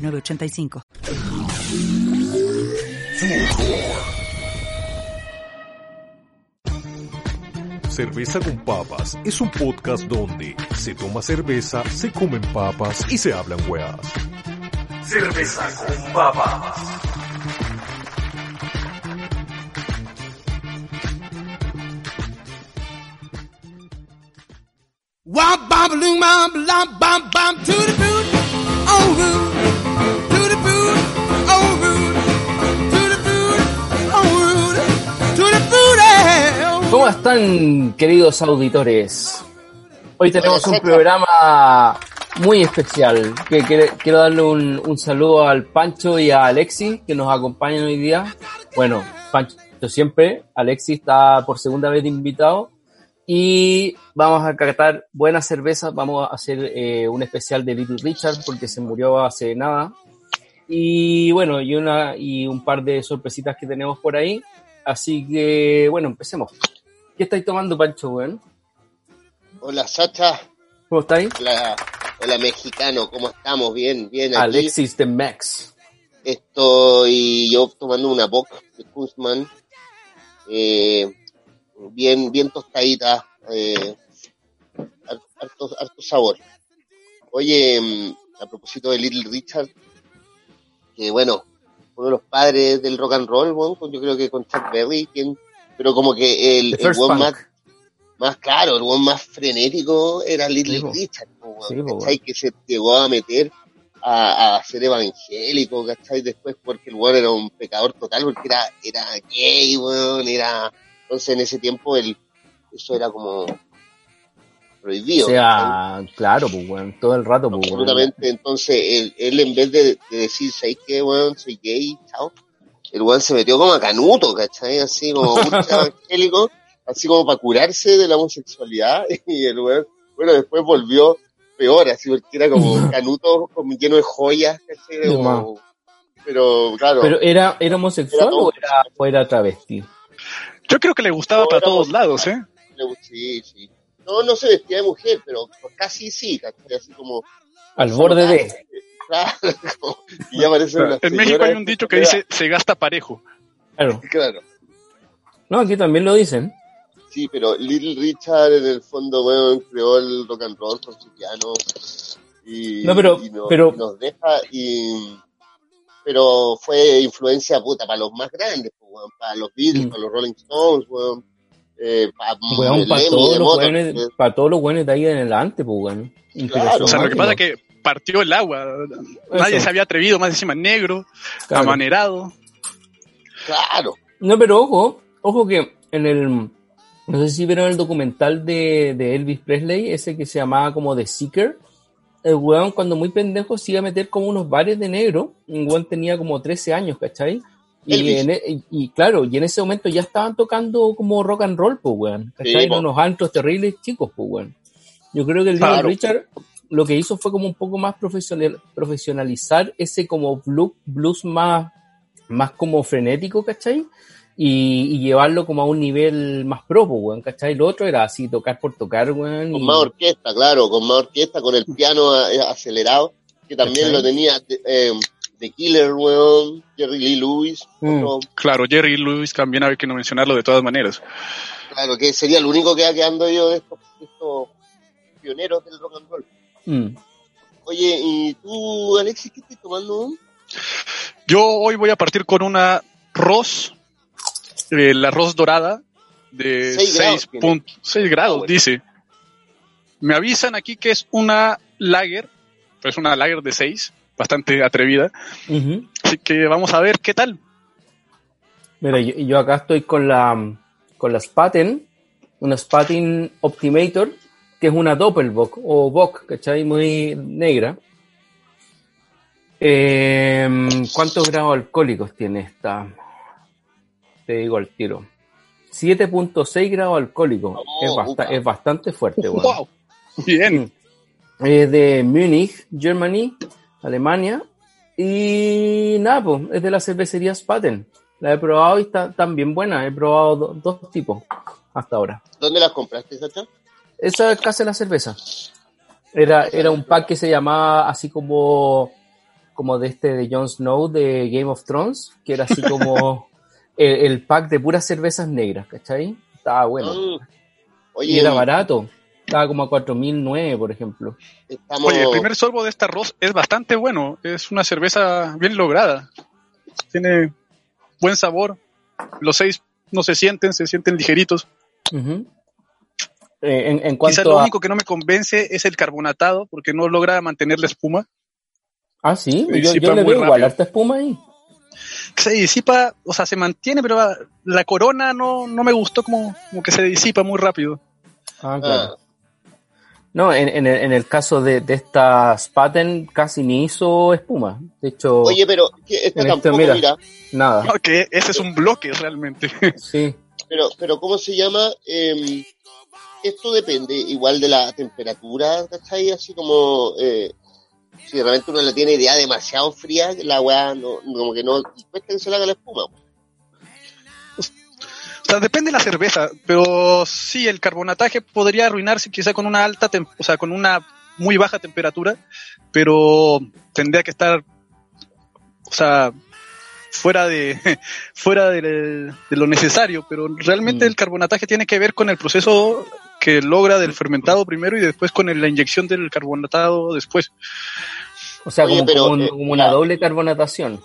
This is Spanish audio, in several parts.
906985. Cerveza con Papas es un podcast donde se toma cerveza, se comen papas y se hablan weas. Cerveza con Papas. Wop bop loom bop lop bop bop to the boot, oh root, ¿Cómo están, queridos auditores? Hoy tenemos un programa muy especial. Que, que- quiero darle un, un saludo al Pancho y a Alexi que nos acompañan hoy día. Bueno, Pancho siempre, Alexi está por segunda vez invitado. Y vamos a catar buenas cervezas. Vamos a hacer eh, un especial de Little Richard porque se murió hace nada. Y bueno, y, una, y un par de sorpresitas que tenemos por ahí. Así que, bueno, empecemos. ¿Qué estáis tomando, Pancho, weón? Hola Sacha, ¿Cómo estáis? hola, hola mexicano, ¿cómo estamos? Bien, bien. Aquí Alexis de Max. estoy yo tomando una Bock de Kunzman, eh, bien, bien tostadita, eh, har- harto, harto sabor. Oye, mm, a propósito de Little Richard, que bueno, uno de los padres del rock and roll, bueno, yo creo que con Chuck Berry, quien, pero como que el, el Punk. más más claro, el weón más frenético era Little Sí. Richard, weón, Sí, ¿cachai? Que se llegó a meter a, a ser evangélico, ¿cachai? Después porque el weón era un pecador total, porque era, era gay, weón, era... Entonces en ese tiempo el, eso era como prohibido. O sea, claro, pues, weón, todo el rato, pues, weón. Absolutamente. Entonces, él, él en vez de, de decir, ¿sabes qué, weón? Soy gay, chao. El weón se metió como a canuto, ¿cachai? Así como ultra evangélico, así como para curarse de la homosexualidad. Y el weón, bueno, después volvió peor, así porque era como canuto, como lleno de joyas, ¿cachai? Como- pero, claro, Pero ¿era, era homosexual Era o era, o era travesti? Yo creo que le gustaba No, para todos lados, ¿eh? sí, sí. No, no se vestía de mujer, pero casi sí, ¿cachai? Así como, Al borde de. Y ya parece una En México hay un dicho que dice, se gasta parejo. Claro. Claro. No, aquí también lo dicen. Sí, pero Little Richard en el fondo, bueno, creó el rock and roll con su piano. Y, No, pero- y nos, pero- y nos deja y pero fue influencia puta para los más grandes, pues, para los Beatles, Mm. para los Rolling Stones, weón, eh, para Weón, para todos los weones, para todos los weones de ahí en adelante, pues, weón. Inspiración O sea, lo que pasa es que partió el agua. Nadie Eso. se había atrevido, más encima negro, Claro. amanerado. Claro, No, pero ojo, ojo que en el, no sé si vieron el documental de, de Elvis Presley, ese que se llamaba como The Seeker, el weón cuando muy pendejo se iba a meter como unos bares de negro, un weón tenía como 13 años, ¿cachai? Y, Elvis. en e- y- y claro, y en ese momento ya estaban tocando como rock and roll, pues weón, ¿cachai? Sí, po. En unos antros terribles chicos, pues weón. Yo creo que el Claro. Little Richard lo que hizo fue como un poco más profesional, profesionalizar ese como blues, blues más, más como frenético, ¿cachai? Y, y llevarlo como a un nivel más pro, pues, weón, ¿cachai? Lo otro era así, tocar por tocar, weón. con y- más orquesta, claro, con más orquesta, con el piano eh, acelerado, que también ¿Cachai? lo tenía eh, The Killer, weón, Jerry Lee Lewis, Mm. otro, Claro, Jerry Lewis también hay que no mencionarlo de todas maneras. claro, que sería el único que va quedando yo de estos, de estos pioneros del rock and roll. Mm. Oye, ¿y tú, Alexis, qué estás tomando? Yo hoy voy a partir con una Ross, eh, la Ross dorada, de Seis grados 6.6 grados, Ah, bueno. dice. Me avisan aquí que es una lager, pues una lager de 6, bastante atrevida. Así que vamos a ver qué tal. Mira, yo, yo acá estoy con la con la Spaten, una Spaten Optimator, que es una Doppelbock o Bock, ¿cachai? Muy negra. Eh, ¿Cuántos grados alcohólicos tiene esta? Te digo al tiro. 7.6 grados alcohólicos. Oh, es, es bastante fuerte. ¡Wow! Bien. Es de Múnich, Germany, Alemania. Y nada, pues, es de la cervecería Spaten. La he probado y está tan bien buena. He probado do- dos tipos hasta ahora. ¿Dónde las compraste, Sacha? Esa es casi la cerveza. Era, era un pack que se llamaba así como, como de este de Jon Snow de Game of Thrones, que era así como el, el pack de puras cervezas negras, ¿cachai? Estaba bueno. Mm. Y Oye, era barato. Estaba como a 4.009, por ejemplo. estamos... Oye, el primer sorbo de este arroz es bastante bueno. Es una cerveza bien lograda. Tiene buen sabor. Los seis no se sienten, se sienten ligeritos. Ujú. Eh, en, en Quizás cuanto lo a... único que no me convence es el carbonatado, porque no logra mantener la espuma. Ah, sí, se yo, yo disipa le muy veo igual rápido. harta espuma ahí. Se disipa, o sea, se mantiene, pero la, corona no, no me gustó como, como que se disipa muy rápido. Ah, Ah, claro. No, en, en el, en el caso de, de esta Spaten casi ni hizo espuma. De hecho, Oye, pero esta este, tampoco, mira. mira. nada. No, que ese es un bloque realmente. Sí. Pero, pero ¿cómo se llama? Eh, esto depende igual de la temperatura, ¿cachai? Así como eh, si realmente uno la tiene idea demasiado fría, la weá no, como que no cuesta que se le haga la espuma. O sea, depende de la cerveza, pero sí, el carbonataje podría arruinarse quizá con una alta, o sea, con una muy baja temperatura, pero tendría que estar, o sea, fuera de fuera de, de lo necesario, pero realmente Mm. el carbonataje tiene que ver con el proceso que logra del fermentado primero y después con el- la inyección del carbonatado después. O sea, Oye, como, pero, como un- eh, como una doble carbonatación.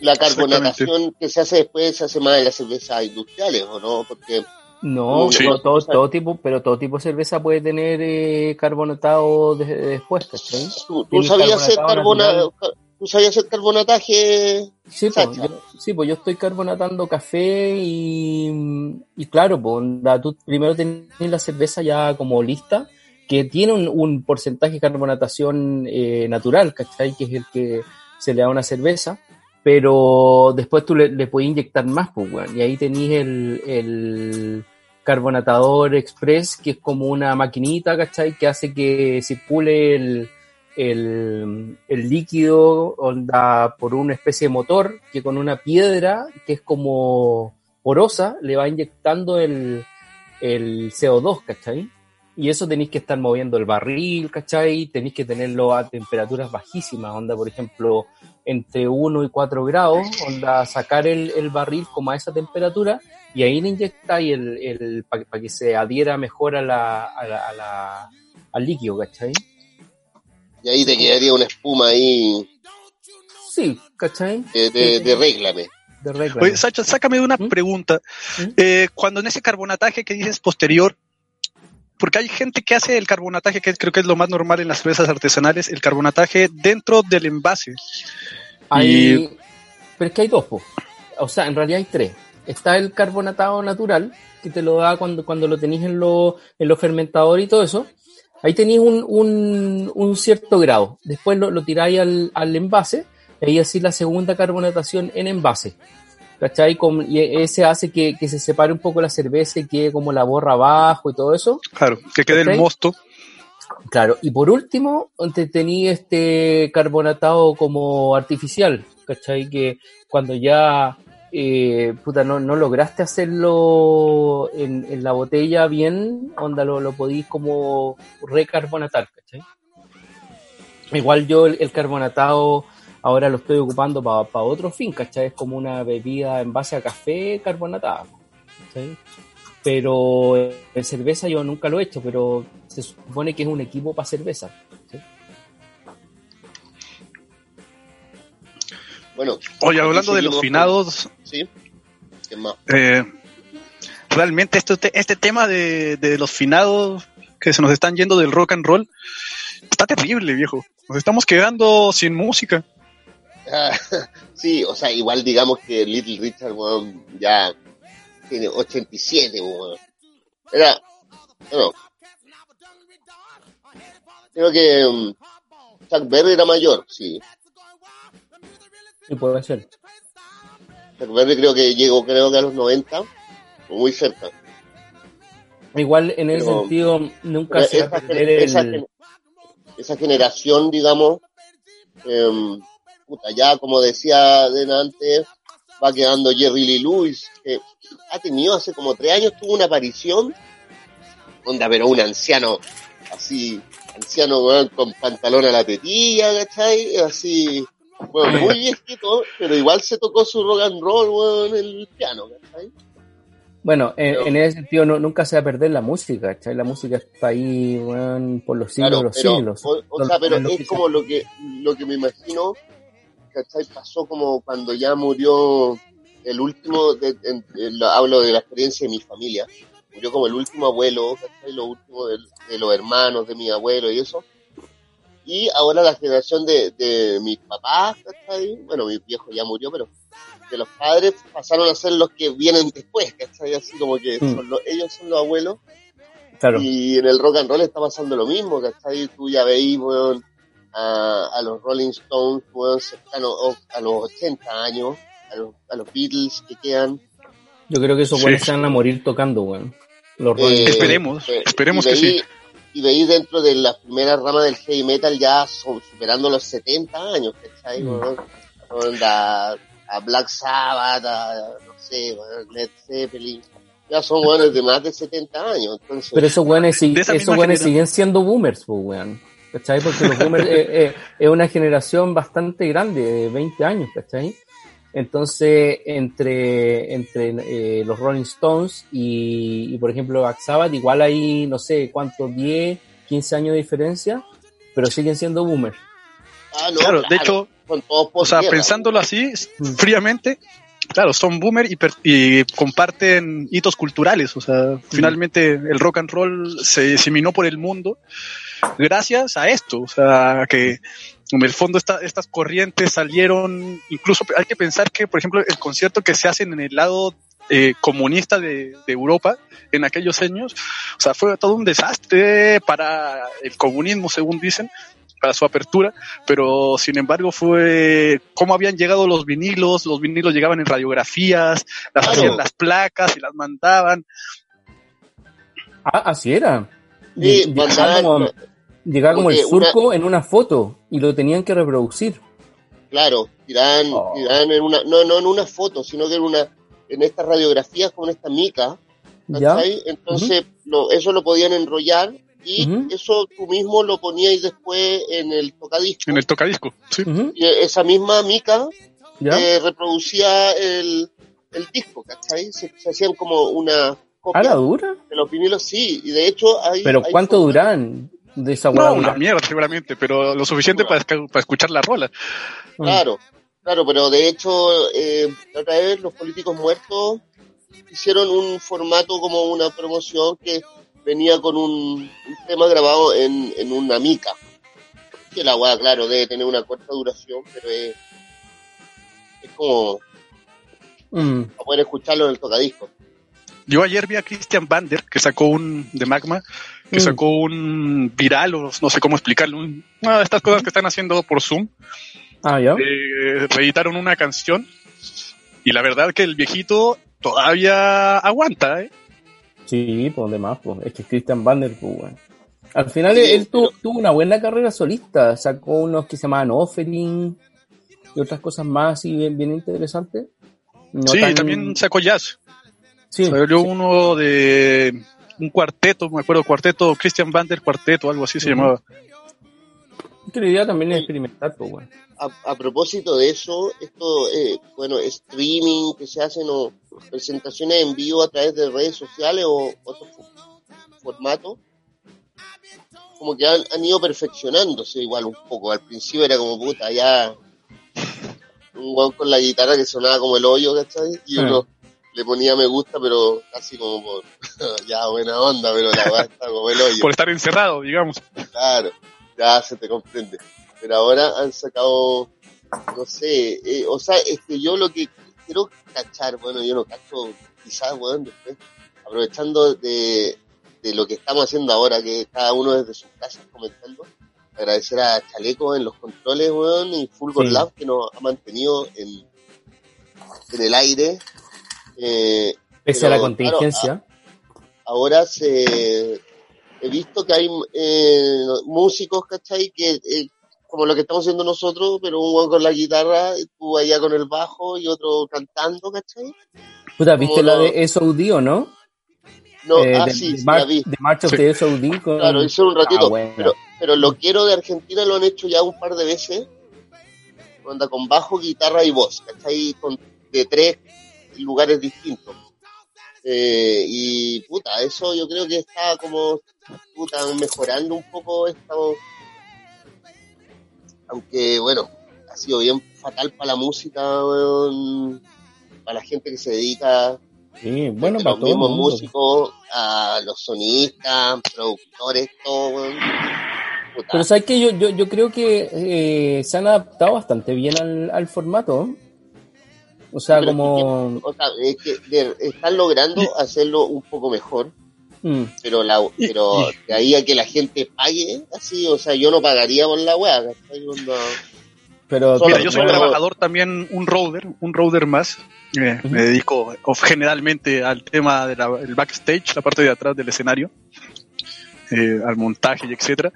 La carbonatación que se hace después se hace más en las cervezas industriales, ¿o no? Porque No, Sí. todo, todo, todo tipo, pero todo tipo de cerveza puede tener eh, carbonatado de- después, ¿cachai? tú, sabías hacer carbonatado carbona, natural. Tú sabías hacer carbonataje, Sí, pues, yo, sí, pues yo estoy carbonatando café y, y claro, pues onda, tú primero tenés la cerveza ya como lista, que tiene un, un porcentaje de carbonatación eh, natural, ¿cachai? Que es el que se le da a una cerveza, pero después tú le, le puedes inyectar más, pues, weón, y ahí tenés el, el carbonatador express, que es como una maquinita, ¿cachai? Que hace que circule el, el, el líquido onda por una especie de motor que con una piedra que es como porosa le va inyectando el, el CO2, ¿cachai? Y eso tenéis que estar moviendo el barril, ¿cachai? Tenéis que tenerlo a temperaturas bajísimas, onda, por ejemplo, entre 1 y 4 grados, onda, sacar el, el barril como a esa temperatura y ahí le inyectáis el, el, para que se adhiera mejor a la, a la, a la- al líquido, ¿cachai? Y ahí te quedaría una espuma ahí Sí, ¿cachai? de, de, de réglame. De regla. Oye, Sacha, sácame de una ¿Mm? pregunta. ¿Mm? Eh, cuando en ese carbonataje que dices posterior, porque hay gente que hace el carbonataje, que creo que es lo más normal en las cervezas artesanales, el carbonataje dentro del envase. Hay- Pero es que hay dos, po. o sea, en realidad hay tres. Está el carbonatado natural, que te lo da cuando, cuando lo tenéis en los en los fermentadores y todo eso. Ahí tenéis un, un, un cierto grado. Después lo, lo tiráis al, al envase, y ahí así la segunda carbonatación en envase. ¿Cachai? Con- y ese hace que, que se separe un poco la cerveza y quede como la borra abajo y todo eso. Claro, que quede el mosto. Claro, y por último, te tenía este carbonatado como artificial, ¿cachai? Que cuando ya, eh, puta, no, no lograste hacerlo en, en la botella bien, onda lo, lo podís como recarbonatar, ¿cachai? Igual yo el, el carbonatado ahora lo estoy ocupando para otro fin, ¿cachai? Es como una bebida en base a café carbonatada, ¿cachai? Pero en cerveza yo nunca lo he hecho, pero se supone que es un equipo para cerveza. Bueno, Oye, hablando de los finados, sí. ¿Qué más? eh, realmente esto, te- este tema de, de los finados que se nos están yendo del rock and roll está terrible, viejo. Nos estamos quedando sin música. Ah, sí, o sea, igual digamos que Little Richard, weón, ya tiene 87, weón. Era, bueno, creo que mm, Chuck Berry era mayor, sí. Sí, puede ser. Berry creo que llegó, creo que a los 90, o muy cerca. Igual en ese Pero- sentido nunca Esa, se va a perder esa el... esa generación, digamos, em, puta, ya como decía delante, va quedando Jerry Lee Lewis, que ha tenido hace como tres años, tuvo una aparición, onda, pero un anciano, así, anciano weón, con pantalón a la tetilla, ¿cachai? Así, bueno, muy viejito, pero igual se tocó su rock and roll, weón, en el piano, ¿cachai? Bueno, en, Pero- en ese sentido no, nunca se va a perder la música, ¿cachai? La música está ahí, weón, por los siglos de Claro, los pero, siglos. o, o sea, pero es como lo que, lo que me imagino, ¿cachai? Pasó como cuando ya murió el último, de- en- en- lo- hablo de la experiencia de mi familia, murió como el último abuelo, ¿cachai? Lo último del- de, los hermanos de mi abuelo y eso. Y ahora la generación de, de mis papás, ¿cachai? Bueno, mi viejo ya murió, pero de los padres pasaron a ser los que vienen después, ¿cachai? Así como que Mm. son los- ellos son los abuelos Claro. y en el rock and roll está pasando lo mismo, ¿cachai? Tú ya veís, weón, a, a los Rolling Stones, weón, cercanos a los 80 años, a los, a los Beatles que quedan. Yo creo que esos Sí. weones se van a morir tocando, weón. Los Eh, Rolling Stones. Esperemos, eh, esperemos que sí. Y veís dentro de la primera rama del heavy metal ya son, superando los 70 años, ¿cachai? Mm. weón? Onda, a Black Sabbath, a, no sé, Led Zeppelin. Ya son weones de más de 70 años, entonces... Pero esos weones, esos weones siguen siendo boomers, pues, weón. ¿Cachai? Porque los boomers eh, eh, es una generación bastante grande, de 20 años, ¿cachai? Entonces, entre, entre eh, los Rolling Stones y, y, por ejemplo, Black Sabbath, igual hay, no sé, cuántos, 10, 15 años de diferencia, pero siguen siendo boomers. Ah, no, Claro, de hecho, O sea, pensándolo así, Mm. fríamente, claro, son boomer y, per- y comparten hitos culturales. O sea, finalmente el rock and roll se diseminó por el mundo gracias a esto. O sea, que en el fondo esta- estas corrientes salieron, incluso hay que pensar que, por ejemplo, el concierto que se hace en el lado eh, comunista de, de Europa en aquellos años, o sea, fue todo un desastre para el comunismo, según dicen, para su apertura, pero sin embargo fue cómo habían llegado los vinilos, los vinilos llegaban en radiografías, las Claro. hacían las placas y las mandaban. Ah, así era. Sí, Lle- mandaban- llegaba como, el una- surco en una foto y lo tenían que reproducir. Claro, tiraban, Oh. tiraban en una, no, no en una foto, sino que en una, en estas radiografías con esta mica, ¿Ya? Entonces, lo- eso lo podían enrollar y eso tú mismo lo ponías después en el tocadisco. En el tocadisco, sí. Y esa misma mica ¿Ya? eh, reproducía el, el disco, ¿cachai? Se, se hacían como una ¿A copia la dura? de los vinilos, sí, y de hecho hay... ¿Pero hay cuánto duran de esa No, hueá? una mierda seguramente, pero lo suficiente para, esca- para escuchar la rola. Mm. Claro, claro, pero de hecho, eh, la otra vez los políticos muertos hicieron un formato como una promoción que venía con un, un tema grabado en, en una mica. Que la weá, claro, debe tener una corta duración, pero es, es como Mm. para poder escucharlo en el tocadisco. Yo ayer vi a Christian Bander, que sacó un de Magma, que Mm. sacó un viral, o no sé cómo explicarlo, un- una de estas cosas que están haciendo por Zoom. Ah, ya. Eh, reeditaron una canción y la verdad que el viejito todavía aguanta, ¿eh? Sí, pues de más, pues. Es que Christian Bander, pues, weón. Al final Sí, él tuvo, tuvo una buena carrera solista. Sacó unos que se llamaban Offering y otras cosas más así bien, bien interesantes. No sí, tan- también sacó jazz. Sí, Salió uno de un cuarteto, me acuerdo, cuarteto, Christian Bander Cuarteto, algo así se llamaba. la idea también es experimentar, pues, weón. A, a propósito de eso, esto, eh, bueno, streaming que se hacen o presentaciones en vivo a través de redes sociales o otros fo- formatos, como que han, han ido perfeccionándose igual un poco. Al principio era como puta, ya un guau con la guitarra que sonaba como el hoyo, ¿cachai? Y uno le ponía me gusta, pero casi como por, ya buena onda, pero la verdad está como el hoyo. Por estar encerrado, digamos. Claro, ya se te comprende. Pero ahora han sacado, no sé, eh, o sea, es que yo lo que quiero cachar, bueno, yo no cacho, quizás, bueno, después, aprovechando de, de lo que estamos haciendo ahora, que cada uno desde sus casas comentando, agradecer a Chaleco en los controles, weón, y Fulgor Sí. Lab que nos ha mantenido en, en el aire. Eh, Pese a la Pero, contingencia. ahora se he visto que hay eh, músicos, ¿cachai? Que eh, como lo que estamos haciendo nosotros, pero un weón con la guitarra, tú allá con el bajo y otro cantando, ¿cachai? Puta, ¿viste como la no- de SOD o no? No, Eh, ah, de, sí, de Mar- la vi. de March of Sí. the SOD con... Claro, hice un ratito, Ah, bueno. pero, pero lo quiero de Argentina lo han hecho ya un par de veces. Onda con bajo, guitarra y voz, ¿cachai? Con, de tres lugares distintos. Eh, y puta, eso yo creo que está como puta, mejorando un poco esto. Aunque bueno, ha sido bien fatal para la música, weón, para la gente que se dedica Sí, bueno, para los todo mismos músicos, a los sonistas, productores, todo, Pero sabes que yo, yo, yo creo que eh, se han adaptado bastante bien al, al formato. O sea, Pero es como... o sea, es que de- están logrando hacerlo un poco mejor, mm, pero la, pero de ahí a que la gente pague, así, o sea, yo no pagaría por la weá, pero... Solo- Mira, yo soy bueno, trabajador también, un roader, un roader más. Eh, Me dedico generalmente al tema del backstage, la parte de atrás del escenario, eh, al montaje y etcétera.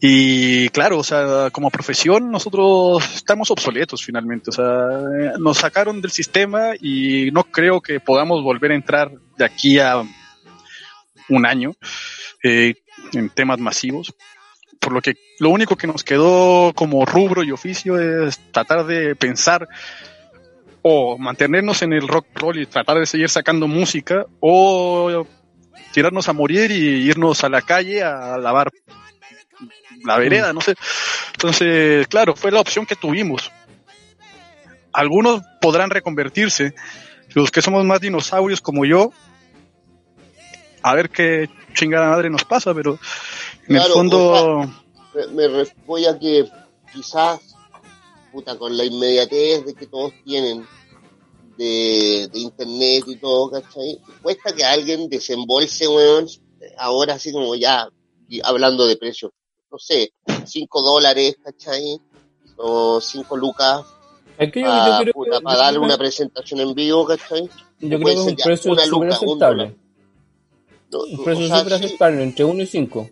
Y claro, o sea, como profesión nosotros estamos obsoletos finalmente. O sea, eh, nos sacaron del sistema y no creo que podamos volver a entrar de aquí a un año eh, en temas masivos por lo que lo único que nos quedó como rubro y oficio es tratar de pensar o mantenernos en el rock roll y tratar de seguir sacando música o tirarnos a morir y irnos a la calle a lavar la vereda, no sé. Entonces, claro, fue la opción que tuvimos. Algunos podrán reconvertirse, los que somos más dinosaurios como yo, a ver qué chingada madre nos pasa, pero en el fondo... me, me a que quizás, puta, con la inmediatez de que todos tienen de, de internet y todo, ¿cachai? Cuesta que alguien desembolse, weón, ahora así como ya, hablando de precios, no sé, 5 dólares, ¿cachai? O 5 lucas que yo, para, yo creo, puta, yo para creo darle que- una presentación en vivo, ¿cachai? yo creo que es un precio una súper luca, un aceptable. dólar. No, Un o precio sea, súper sí, aceptable, entre 1 y 5.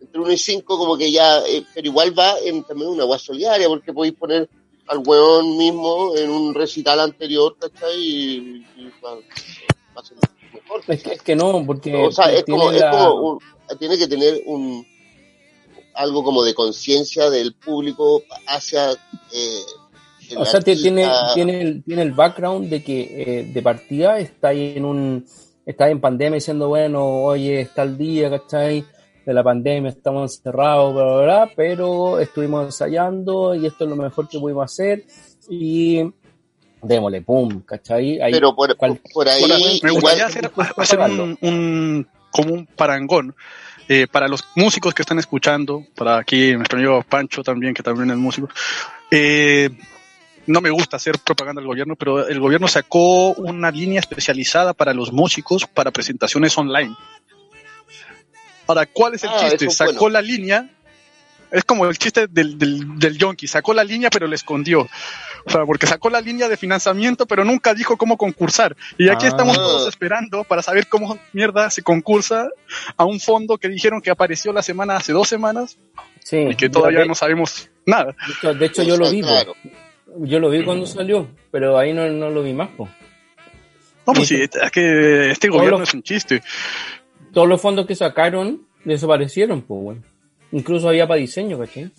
entre 1 y 5 como que ya, eh, pero igual va en también una agua solidaria, porque podéis poner al weón mismo en un recital anterior, ¿cachai? Y, y va, va a ser mejor. Es que, es que no, porque o sea, es como, es como un- tiene que tener un algo como de conciencia del público hacia eh, O sea, ti- tiene, tiene, el, tiene el background de que eh, de partida está ahí en un está en pandemia diciendo, bueno, oye, está el día, ¿cachai? De la pandemia, estamos encerrados, bla, bla, bla, pero estuvimos ensayando y esto es lo mejor que pudimos hacer y démosle, pum, ¿cachai? Ahí, pero por, cual- por ahí me gustaría hacer, hacer un, un- como un parangón eh, para los músicos que están escuchando, para aquí nuestro amigo Pancho también, que también es músico. Eh, no me gusta hacer propaganda del gobierno, pero el gobierno sacó una línea especializada para los músicos para presentaciones online. Ahora, ¿cuál es el Ah, chiste? Sacó bueno. la línea, es como el chiste del, del, del yonki, sacó la línea pero le escondió. O sea, porque sacó la línea de financiamiento, pero nunca dijo cómo concursar. Y aquí Ah. estamos todos esperando para saber cómo mierda se concursa a un fondo que dijeron que apareció la semana hace dos semanas sí, y que todavía de, no sabemos nada. de hecho, yo lo vi. Claro. yo lo vi cuando salió, pero ahí no, no lo vi más, po. No, pues sí, es que este gobierno es un chiste. Todos los fondos que sacaron desaparecieron, pues, bueno. Incluso había para diseño, ¿cachai?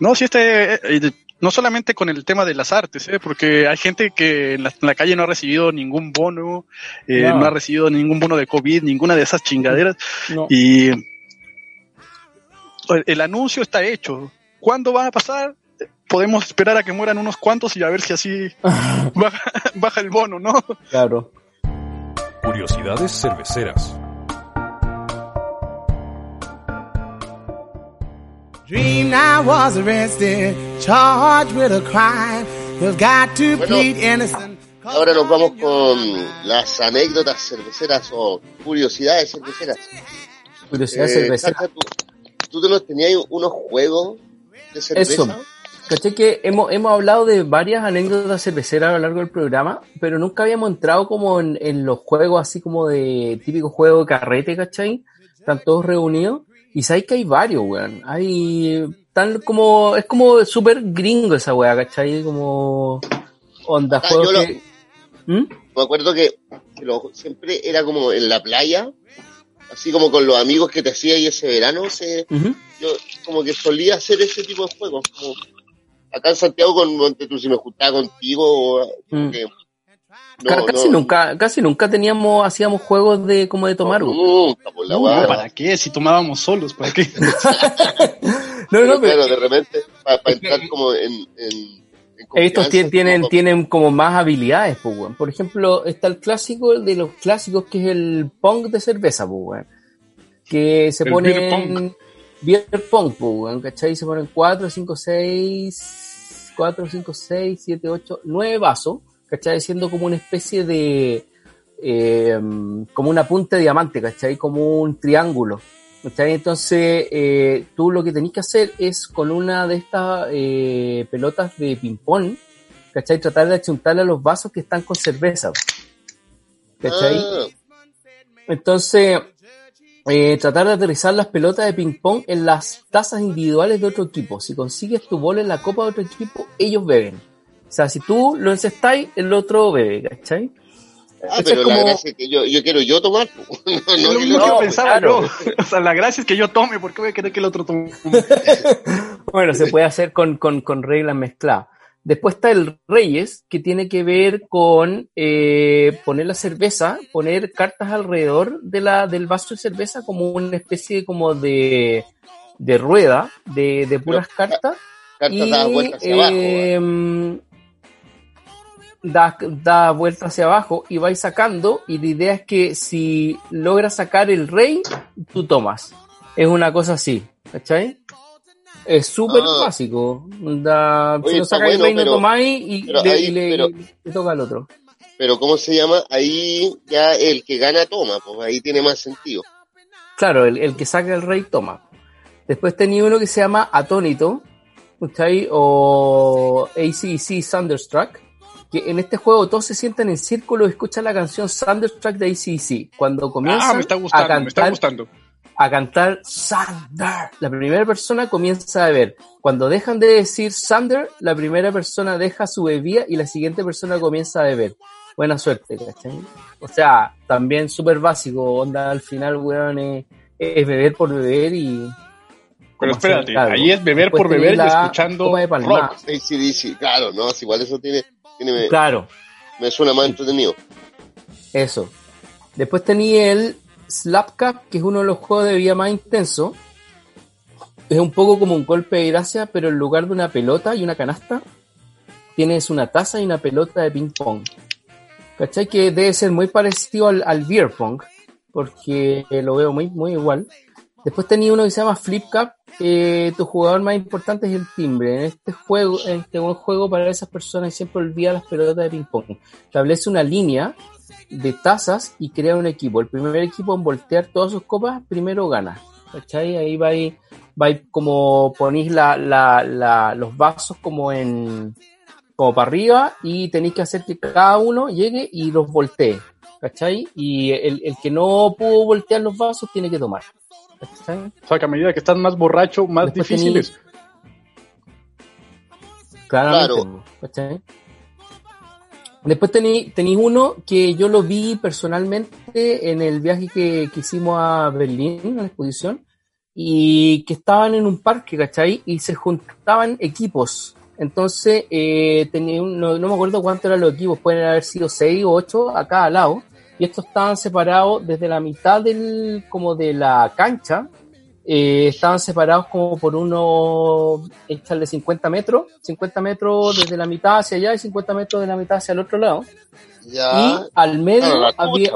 No, sí, este, eh, eh, no solamente con el tema de las artes, ¿eh? porque hay gente que en la, en la calle no ha recibido ningún bono, eh, No. no. ha recibido ningún bono de COVID, ninguna de esas chingaderas, No. y el, el anuncio está hecho. ¿Cuándo va a pasar? Podemos esperar a que mueran unos cuantos y a ver si así baja, baja el bono, ¿no? Claro. Curiosidades cerveceras. Dreamed I was arrested, charged with a crime. You've got to Bueno, plead innocent. Ahora nos vamos con las anécdotas cerveceras o curiosidades cerveceras. Curiosidad Eh, cervecera. Chacha, tú, tú te nos tenías unos juegos de cerveza. Eso. ¿Cachai? Que hemos, hemos hablado de varias anécdotas cerveceras a lo largo del programa, pero nunca habíamos entrado como en, en los juegos así como de típico juego de carrete, ¿cachai? Están todos reunidos. Y sabéis que hay varios, weón. Hay tan como, es como súper gringo esa weá, ¿cachai? Como onda, Acá juegos lo- que- ¿Mm? Me acuerdo que, lo- siempre era como en la playa, así como con los amigos que te hacía ahí ese verano, se, Ujú. yo como que solía hacer ese tipo de juegos. Como acá en Santiago, con, tú, si me juntaba contigo, o, Mm. que, Ca- casi nunca, casi nunca teníamos, hacíamos juegos de como de tomar. weón. Nunca, por la No, weá. ¿Para qué? Si tomábamos solos, ¿para qué? No, no, pero Claro, de repente, para entrar como en, en, estos tienen, como- tienen como más habilidades, pues, weón. Por ejemplo, está el clásico de los clásicos que es el pong de cerveza, pues, weón. Que se El pone en beer pong, pues, weón, ¿cachai? Se ponen 4, 5, 6, 4, 5, 6, 7, 8, 9 vasos, ¿cachai? Siendo como una especie de, eh, como una punta de diamante, ¿cachai? Como un triángulo. ¿cachai? Entonces, eh, tú lo que tenés que hacer es con una de estas eh, pelotas de ping-pong, ¿cachai? Tratar de achuntarle a los vasos que están con cerveza. ¿cachai? Ah, Entonces, eh, tratar de aterrizar las pelotas de ping-pong en las tazas individuales de otro equipo. Si consigues tu bola en la copa de otro equipo, ellos beben. O sea, si tú lo encestáis, el otro bebe, ¿cachai? ah, Eso pero es la como- gracia es que yo, yo quiero yo tomar. no, no, lo mismo que no, pensaba claro. yo. O sea, la gracia es que yo tome, ¿por qué voy a querer que el otro tome? Bueno, se puede hacer con, con, con reglas mezcladas. Después está el Reyes, que tiene que ver con eh, poner la cerveza, poner cartas alrededor de la, del vaso de cerveza como una especie como de, de rueda de, de puras cartas. Cartas y dadas vueltas hacia abajo. eh, da, da vuelta hacia abajo y vais sacando y la idea es que si logras sacar el rey, tú tomas. Es una cosa así, ¿cachai? Es súper Ah. básico. Da, Oye, si no sacáis el rey, no tomáis y, le, ahí- y le- pero- le toca al otro. Pero ¿cómo se llama? Ahí ya el que gana toma, pues ahí tiene más sentido. Claro, el, el que saca el rey toma. Después tenía uno que se llama Atónito, ¿cachai? O ACC Thunderstruck, que en este juego todos se sientan en círculo y escuchan la canción Thunderstruck de ACC. Cuando comienzan Ah, me está a gustando, me está cantar, gustando. a cantar Thunder, la primera persona comienza a beber. Cuando dejan de decir Thunder, la primera persona deja su bebida y la siguiente persona comienza a beber. Buena suerte, ¿cachai? O sea, también súper básico, onda, al final, weón, es, es beber por beber y... Pero espérate, ahí es beber Después por beber y escuchando rock. ACDC, claro, no, igual eso tiene me, Claro, me suena más entretenido. eso. Después tenía el Slap Cup, que es uno de los juegos de vida más intenso. Es un poco como un golpe de gracia, pero en lugar de una pelota y una canasta, tienes una taza y una pelota de ping pong. ¿Cachai? Que debe ser muy parecido al, al beer pong, porque lo veo muy, muy igual. Después tenía uno que se llama Flip Cup, tu jugador más importante es el timbre. En este juego, en este buen juego para esas personas siempre olvida las pelotas de ping pong. Establece una línea de tazas y crea un equipo. El primer equipo en voltear todas sus copas, primero gana. ¿Cachai? Ahí va va como ponéis los vasos como en como para arriba y tenéis que hacer que cada uno llegue y los voltee. ¿Cachai? Y el que no pudo voltear los vasos tiene que tomar. O sea, que a medida que estás más borracho, más Después difíciles. Claramente. Claro. ¿cachai? Después tenéis uno que yo lo vi personalmente en el viaje que, que hicimos a Berlín, a la exposición, y que estaban en un parque, ¿cachai? Y se juntaban equipos. Entonces, eh, tenía un- no, no me acuerdo cuántos eran los equipos, pueden haber sido seis o ocho a cada lado, y estos estaban separados desde la mitad del, como de la cancha, eh, estaban separados como por unos, échale 50 metros, 50 metros desde la mitad hacia allá y 50 metros de la mitad hacia el otro lado. Ya. y al medio Claro, la había,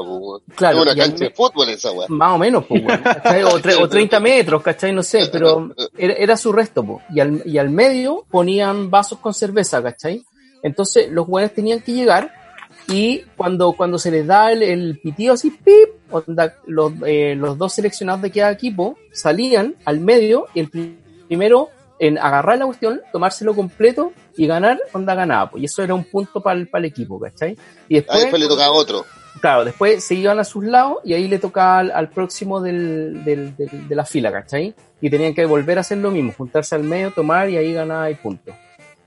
claro, Es una cancha de fútbol esa weá. más o menos, pues, o, tre- o 30 metros, ¿cachai? No sé, pero era, era su resto, pues. Y al, y al medio ponían vasos con cerveza, ¿cachai? Entonces los weones tenían que llegar y cuando, cuando se les da el, el pitido así, pip, onda, los, eh, los dos seleccionados de cada equipo salían al medio y el pri- primero en agarrar la cuestión, tomárselo completo y ganar, onda ganaba. Pues, y eso era un punto para el, para el equipo, ¿cachai? Y Ah, después, después le tocaba otro. claro, después se iban a sus lados y ahí le tocaba al, al próximo del, del, del- de la fila, ¿cachai? Y tenían que volver a hacer lo mismo, juntarse al medio, tomar y ahí ganaba el punto.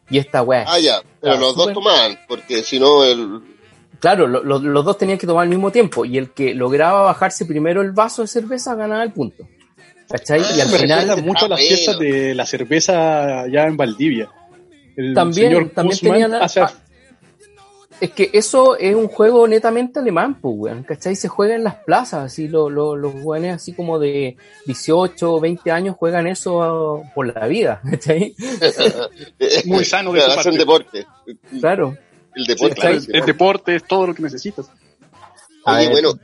Y esta weá. Ah, ya. Pero Claro, los dos tomaban, porque si no, el. Claro, lo- lo- los dos tenían que tomar al mismo tiempo y el que lograba bajarse primero el vaso de cerveza ganaba el punto. ¿Cachai? y al Me final mucho a las Ah, fiestas de la cerveza allá en Valdivia. El También- señor también tenían- hace- ah, es que eso es un juego netamente alemán, pues, weón. ¿Cachai? Se juega en las plazas, así lo- lo- los weones así como de 18 o 20 años juegan eso por la vida, ¿cachai? Muy sano de su Hacen deporte. Claro. El deporte. Claro, el el, deporte. es todo lo que necesitas. A Oye, ver, bueno,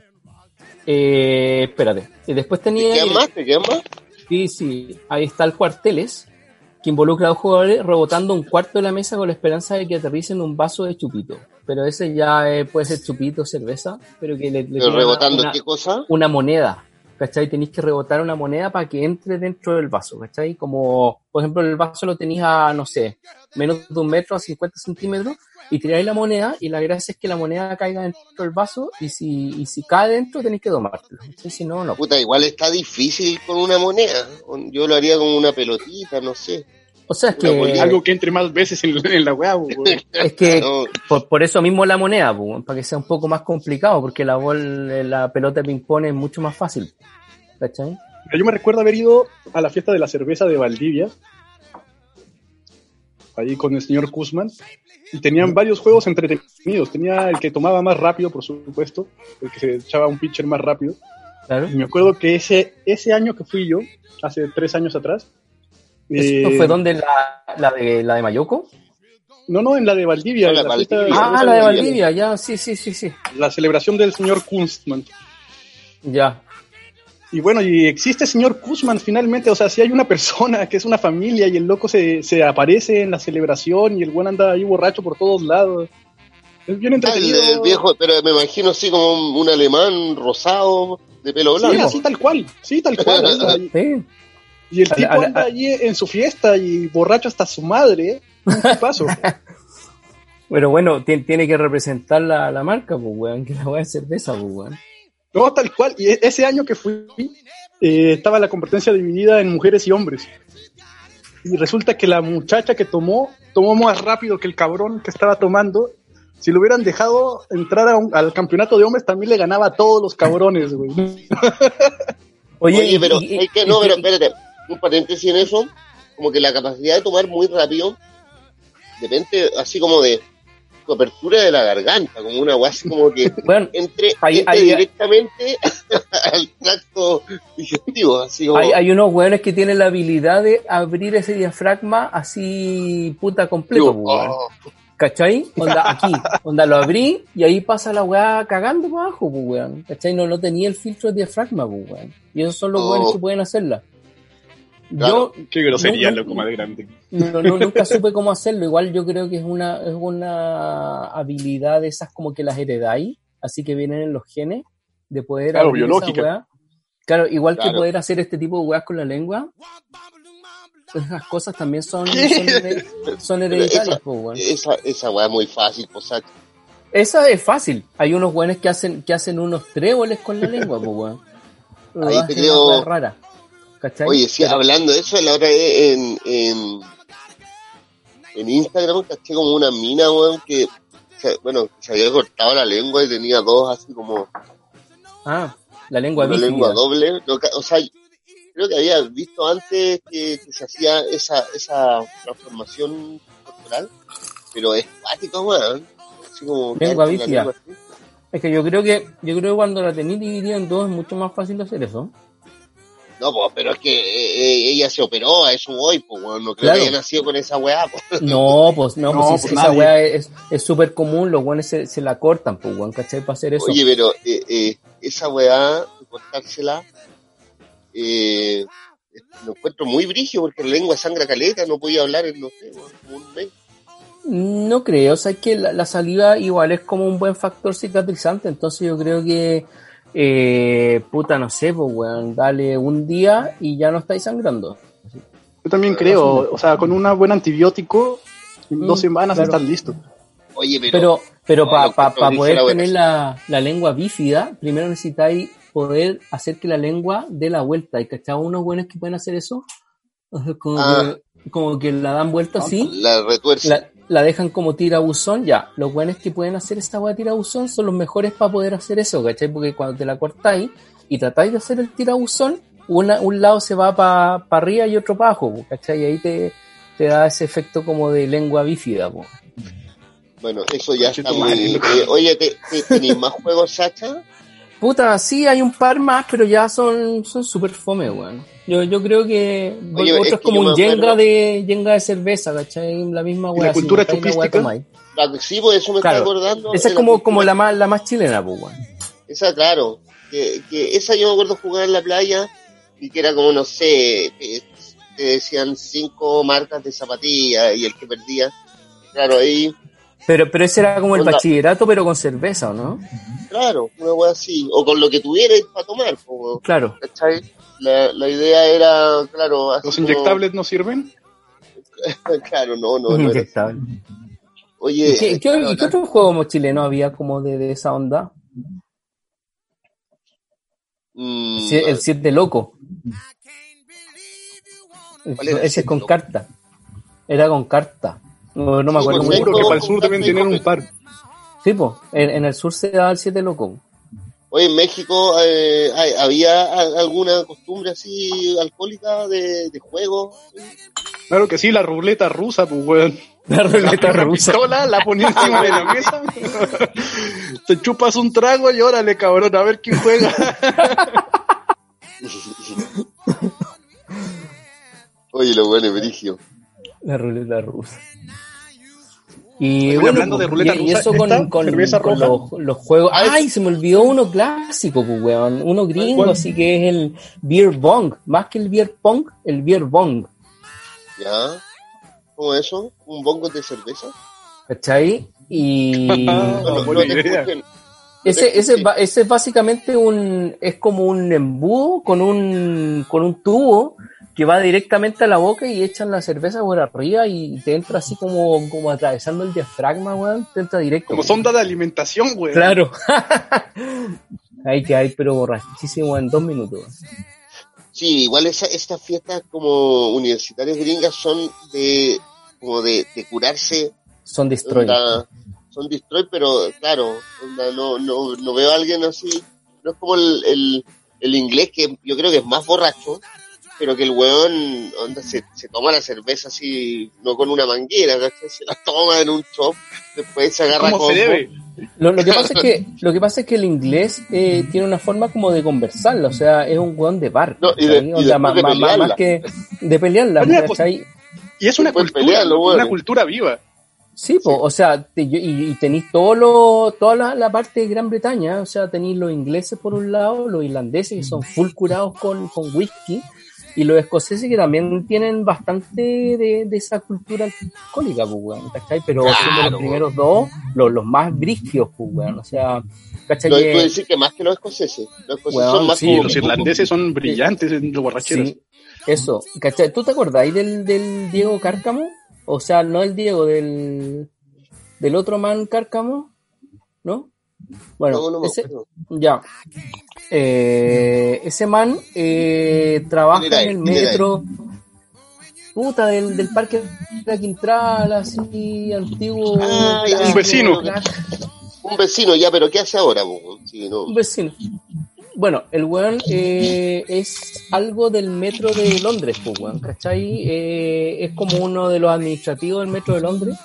Eh, espérate. Y después ¿te tenía... quedan más? ¿Te quedan más? Sí, sí. Ahí está el cuarteles, que involucra a dos jugadores rebotando un cuarto de la mesa con la esperanza de que aterricen un vaso de chupito. Pero ese ya eh, puede ser chupito, cerveza, pero que le, le Pero rebotando una, qué cosa? una moneda. ¿Cachai? Tenéis que rebotar una moneda para que entre dentro del vaso, ¿cachai? Como, por ejemplo, el vaso lo tenéis a, no sé, menos de un metro, a 50 centímetros, y tiráis la moneda, y la gracia es que la moneda caiga dentro del vaso, y si, y si cae dentro, tenéis que tomártelo. ¿cachai? Si no, no. Puta, igual está difícil con una moneda. Yo lo haría con una pelotita, no sé. O sea, es que... Algo que entre más veces en, en la weá. Es que No, por, por eso mismo la moneda, para que sea un poco más complicado, porque la bol, la pelota de ping-pong es mucho más fácil. ¿Cachai? Yo me recuerdo haber ido a la fiesta de la cerveza de Valdivia, ahí con el señor Kuzman, y tenían varios juegos entretenidos. Tenía el que tomaba más rápido, por supuesto, el que se echaba un pitcher más rápido. Claro. Y me acuerdo que ese, ese año que fui yo, hace tres años atrás, ¿Eso eh, fue donde la, la de la de Mayoko? No, no, en la de Valdivia. Ah, la en la, Valdivia. Ah, la de Valdivia. Valdivia, ya, sí, sí, sí, sí. La celebración del señor Kunstman. Ya. Y bueno, y existe señor Kuzman finalmente, o sea, si hay una persona que es una familia y el loco se, se aparece en la celebración y el buen anda ahí borracho por todos lados. Es bien Ah, el, entretenido. el viejo, pero me imagino así como un, un alemán rosado, de pelo Sí, blanco. así tal cual, sí, tal cual. o sea, y, Sí. Y el A la- tipo a la- anda allí en su fiesta y borracho hasta su madre, ¿eh? Un tipazo. Pero bueno, tien- tiene que representar la, la marca, pues, weón, que la weá es cerveza, pues, weón. No, tal cual. Y e- ese año que fui, eh, estaba la competencia dividida en mujeres y hombres. Y resulta que la muchacha que tomó, tomó más rápido que el cabrón que estaba tomando. Si lo hubieran dejado entrar a un- al campeonato de hombres, también le ganaba a todos los cabrones, güey. Oye, pero y- hay que, y- no, pero espérate, un paréntesis en eso, como que la capacidad de tomar muy rápido depende así como de tu apertura de la garganta, como una así como que Bueno, entre, directamente al tracto digestivo, así como... hay, hay unos weones que tienen la habilidad de abrir ese diafragma así puta completo, oh, ¿Cachai? Onda aquí, onda lo abrí y ahí pasa la weá cagando para abajo, weón. ¿Cachai? No, no tenía el filtro de diafragma, weón. Y esos son los Oh. weones que pueden hacerla. Claro. Yo Qué grosería, No, no, loco, más grande. no, no, nunca supe cómo hacerlo. Igual yo creo que es una, es una habilidad de esas como que las heredáis, así que vienen en los genes, de poder Claro, biológica. Claro, igual que poder hacer este tipo de weas con la lengua, esas cosas también son, son, here- son hereditarias, esa- weón. esa, esa weá es muy fácil, pues, saco. Esa es fácil. Hay unos weones que hacen, que hacen unos tréboles con la lengua, pues weón. Ahí te creo- wea rara. ¿Cachai? Oye, sí, Pero- hablando de eso, la otra vez en, en, en Instagram caché como una mina, weón, que, bueno, se había cortado la lengua y tenía dos así como Ah, la lengua una lengua doble. O sea, creo que había visto antes que, que se hacía esa, esa transformación corporal, pero es cuático, weón. Así como quedar Lengua bífida. Es que yo creo que, yo creo que cuando la tenéis dividida en dos es mucho más fácil hacer eso. No, pues, pero es que eh, eh, ella se operó, a eso voy, pues, weón. No creo Claro. que haya nacido con esa weá, pues. No, pues no, No, pues, pues esa weá es es súper común, los weones se, se la cortan, pues weón, ¿cachai? Para hacer eso. Oye, pero eh, eh, esa weá, cortársela, eh, lo encuentro muy brigio porque la lengua sangra caleta, no podía hablar en, no sé, weón, como un mes. No creo, o sea, es que la, la saliva igual es como un buen factor cicatrizante, entonces yo creo que, eh, puta, no sé, pues, weón, dale un día y ya no estáis sangrando. Yo también creo, o sea, con un buen antibiótico, en Mm, dos semanas claro. estás listo. Oye, pero, Pero, pero No, para poder tener la, la lengua bífida, primero necesitáis poder hacer que la lengua dé la vuelta. ¿Y cachado unos buenos que pueden hacer eso? Como, Ah. que, como que la dan vuelta así, la retuerce. la, la dejan como tirabuzón, ya. Los buenos que pueden hacer esta hueá tirabuzón son los mejores para poder hacer eso, ¿cachai? Porque cuando te la cortáis y tratáis de hacer el tirabuzón, una, un lado se va para arriba y otro para abajo, ¿cachai? Y ahí te, te da ese efecto como de lengua bífida, po. Bueno, eso ya está muy... eh, oye, ¿te, te- tenéis más juegos, Sacha? Puta, sí, hay un par más, pero ya son son súper fome, weón. Yo, yo creo que Oye, otro es es, que como yo me un yenga de yenga de cerveza, ¿cachai? La misma ¿Y weá. la cultura si la chupística? tomáis. La- sí, por eso me Claro. estoy acordando. Esa es la como, cultura- como la más, la más chilena, pues. Esa, claro. Que, que esa yo me acuerdo jugar en la playa y que era como, no sé, te, te decían cinco marcas de zapatillas y el que perdía. Claro, ahí, Pero, pero ese era como el Onda. bachillerato, pero con cerveza, ¿o no? claro, una wea así. O con lo que tuvierais para tomar, po, Claro. ¿cachai? La, la idea era, claro, ¿Los como- inyectables no sirven? claro, no, no, no era. Oye, ¿Y qué, qué- claro, y qué otro juego chileno había como de, de esa onda? mm, el 7 loco. ¿Cuál era el Ese es con Loco? carta. Era con carta. No, no me Sí, acuerdo pues, muy. Seguro que para el sur y tener un par. Sí, pues, en, en el sur se da el 7 loco. Oye, en México eh, hay- había a- alguna costumbre así alcohólica de, de juego. Claro que sí, la ruleta rusa, pues, weón. La ruleta La rusa. pistola la ponía encima de la mesa. Te chupas un trago y órale, cabrón, a ver quién juega. Oye, lo bueno es brigio. La ruleta rusa. Y bueno, hablando de ruleta y, eso con, ¿esta con- cerveza con roja? los, los juegos. Ay. ¡Ay! Se me olvidó uno clásico, pues, weón. Uno gringo, ¿Cuál? así que es el Beer Bong. Más que el Beer Pong, el Beer Bong. ¿Ya? ¿Cómo es eso? ¿Un bongo de cerveza? ¿Cachai? Y. Te escuché. Ese, ese, ba- ese es básicamente un, es como un embudo con un, con un tubo que va directamente a la boca y echan la cerveza por arriba y te entra así como, como atravesando el diafragma, weón, te entra directo. Como sonda de alimentación, weón. Claro. Ahí que hay, pero borrachísimo en dos minutos. Sí, igual esa, estas fiestas como universitarias gringas son de como de, de curarse, Son destroy. onda, son destroy, pero claro, onda, no, no, no veo a alguien así, no es como el, el, el inglés que yo creo que es más borracho, pero que el weón onda, se, se toma la cerveza así, no con una manguera, ¿cachai? se la toma en un chop, después se agarra ¿Cómo se combo. debe? Lo, lo que pasa es que, lo que pasa es que el inglés eh, tiene una forma como de conversarla, o sea, es un weón de bar. No, y de- ¿cachai? y O sea, más, de más- más- pelearla. más que de pelearla, pues, ¿cachai? Y es una cultura, pelearlo, una cultura viva. Sí, po, o sea, te- yo- y, y tenéis todo lo, toda la, la parte de Gran Bretaña, o sea, tenéis los ingleses por un lado, los irlandeses que son full curados con, con whisky, y los escoceses que también tienen bastante de, de esa cultura alcohólica, pues, weón, ¿cachai? Pero Claro, siendo los primeros dos, los, los más brigios, pues, weón, o sea, ¿cachai? Lo Que- puedo decir que más que los escoceses, los escoceses Weón, son más sí, como- Los irlandeses son brillantes en los borracheros. Sí, eso, ¿cachai? ¿Tú te acordáis del, del Diego Cárcamo? O sea, no el Diego, del, del otro man Cárcamo. Bueno, No, no me ese, ya. Eh, ese man eh, trabaja ¿Quién era en el ¿Quién era metro. Puta, del, del parque de Quintral, así, antiguo. Ah, Un vecino. Un vecino, ya, pero ¿qué hace ahora? po? Sí, no. Un vecino. Bueno, el weón eh, es algo del metro de Londres, pues, weón, ¿cachai? Eh, es como uno de los administrativos del metro de Londres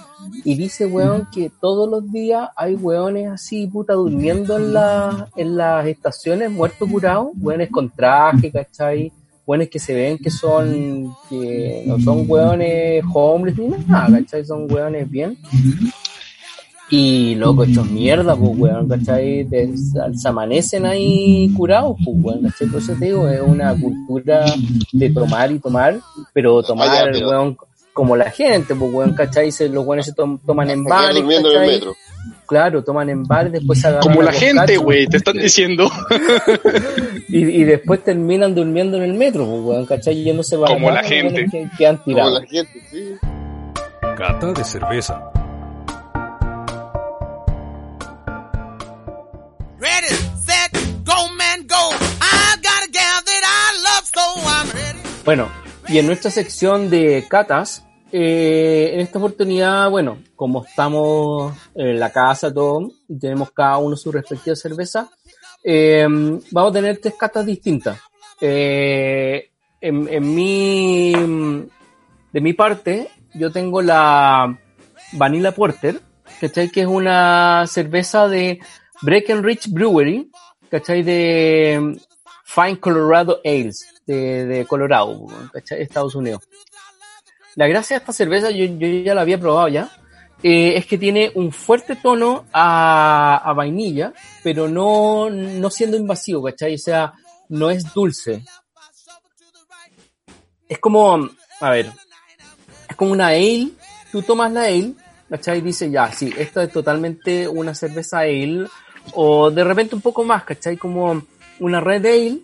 y dice, weón, que todos los días hay weones así, puta, durmiendo en, la, en las estaciones, muertos curados, weones con traje, ¿cachai? Weones que se ven que son, que no son weones homeless ni nada, ¿cachai? Son weones bien. Y loco, estos mierda, pues, weón, ¿cachai? Se amanecen ahí curados, pues, weón, ¿cachai? Por eso te digo, es una cultura de tomar y tomar, pero tomar, Ah, ya, pero- weón, como la gente, pues, weón, ¿cachai? Se, los weones se tom- toman en bares, durmiendo en el metro. Claro, toman en bares, después se agarran Como la gente, güey, te están diciendo. Y, y después terminan durmiendo en el metro, pues, weón, ¿cachai? Yéndose para Como la gente. Que, que han Como tirado. la gente, sí. Cata de cerveza. Ready, set, go, man, go. I got a gal that I love, so I'm ready. Bueno, y en nuestra sección de catas, eh, en esta oportunidad, bueno, como estamos en la casa todo, y tenemos cada uno su respectiva cerveza, eh, vamos a tener tres catas distintas. Eh, en, mi, de mi parte, yo tengo la Vanilla Porter. Que es una cerveza de Breckenridge Brewery, ¿cachai? De Fine Colorado Ales, de, de Colorado, ¿cachai? Estados Unidos. La gracia de esta cerveza, yo, yo ya la había probado ya, eh, es que tiene un fuerte tono a, a vainilla, pero no, no siendo invasivo, ¿cachai? O sea, no es dulce. Es como, a ver, es como una ale, tú tomas la ale, ¿cachai? Y dices, ya, sí, esto es totalmente una cerveza ale, o de repente un poco más, ¿cachai? Como una red ale,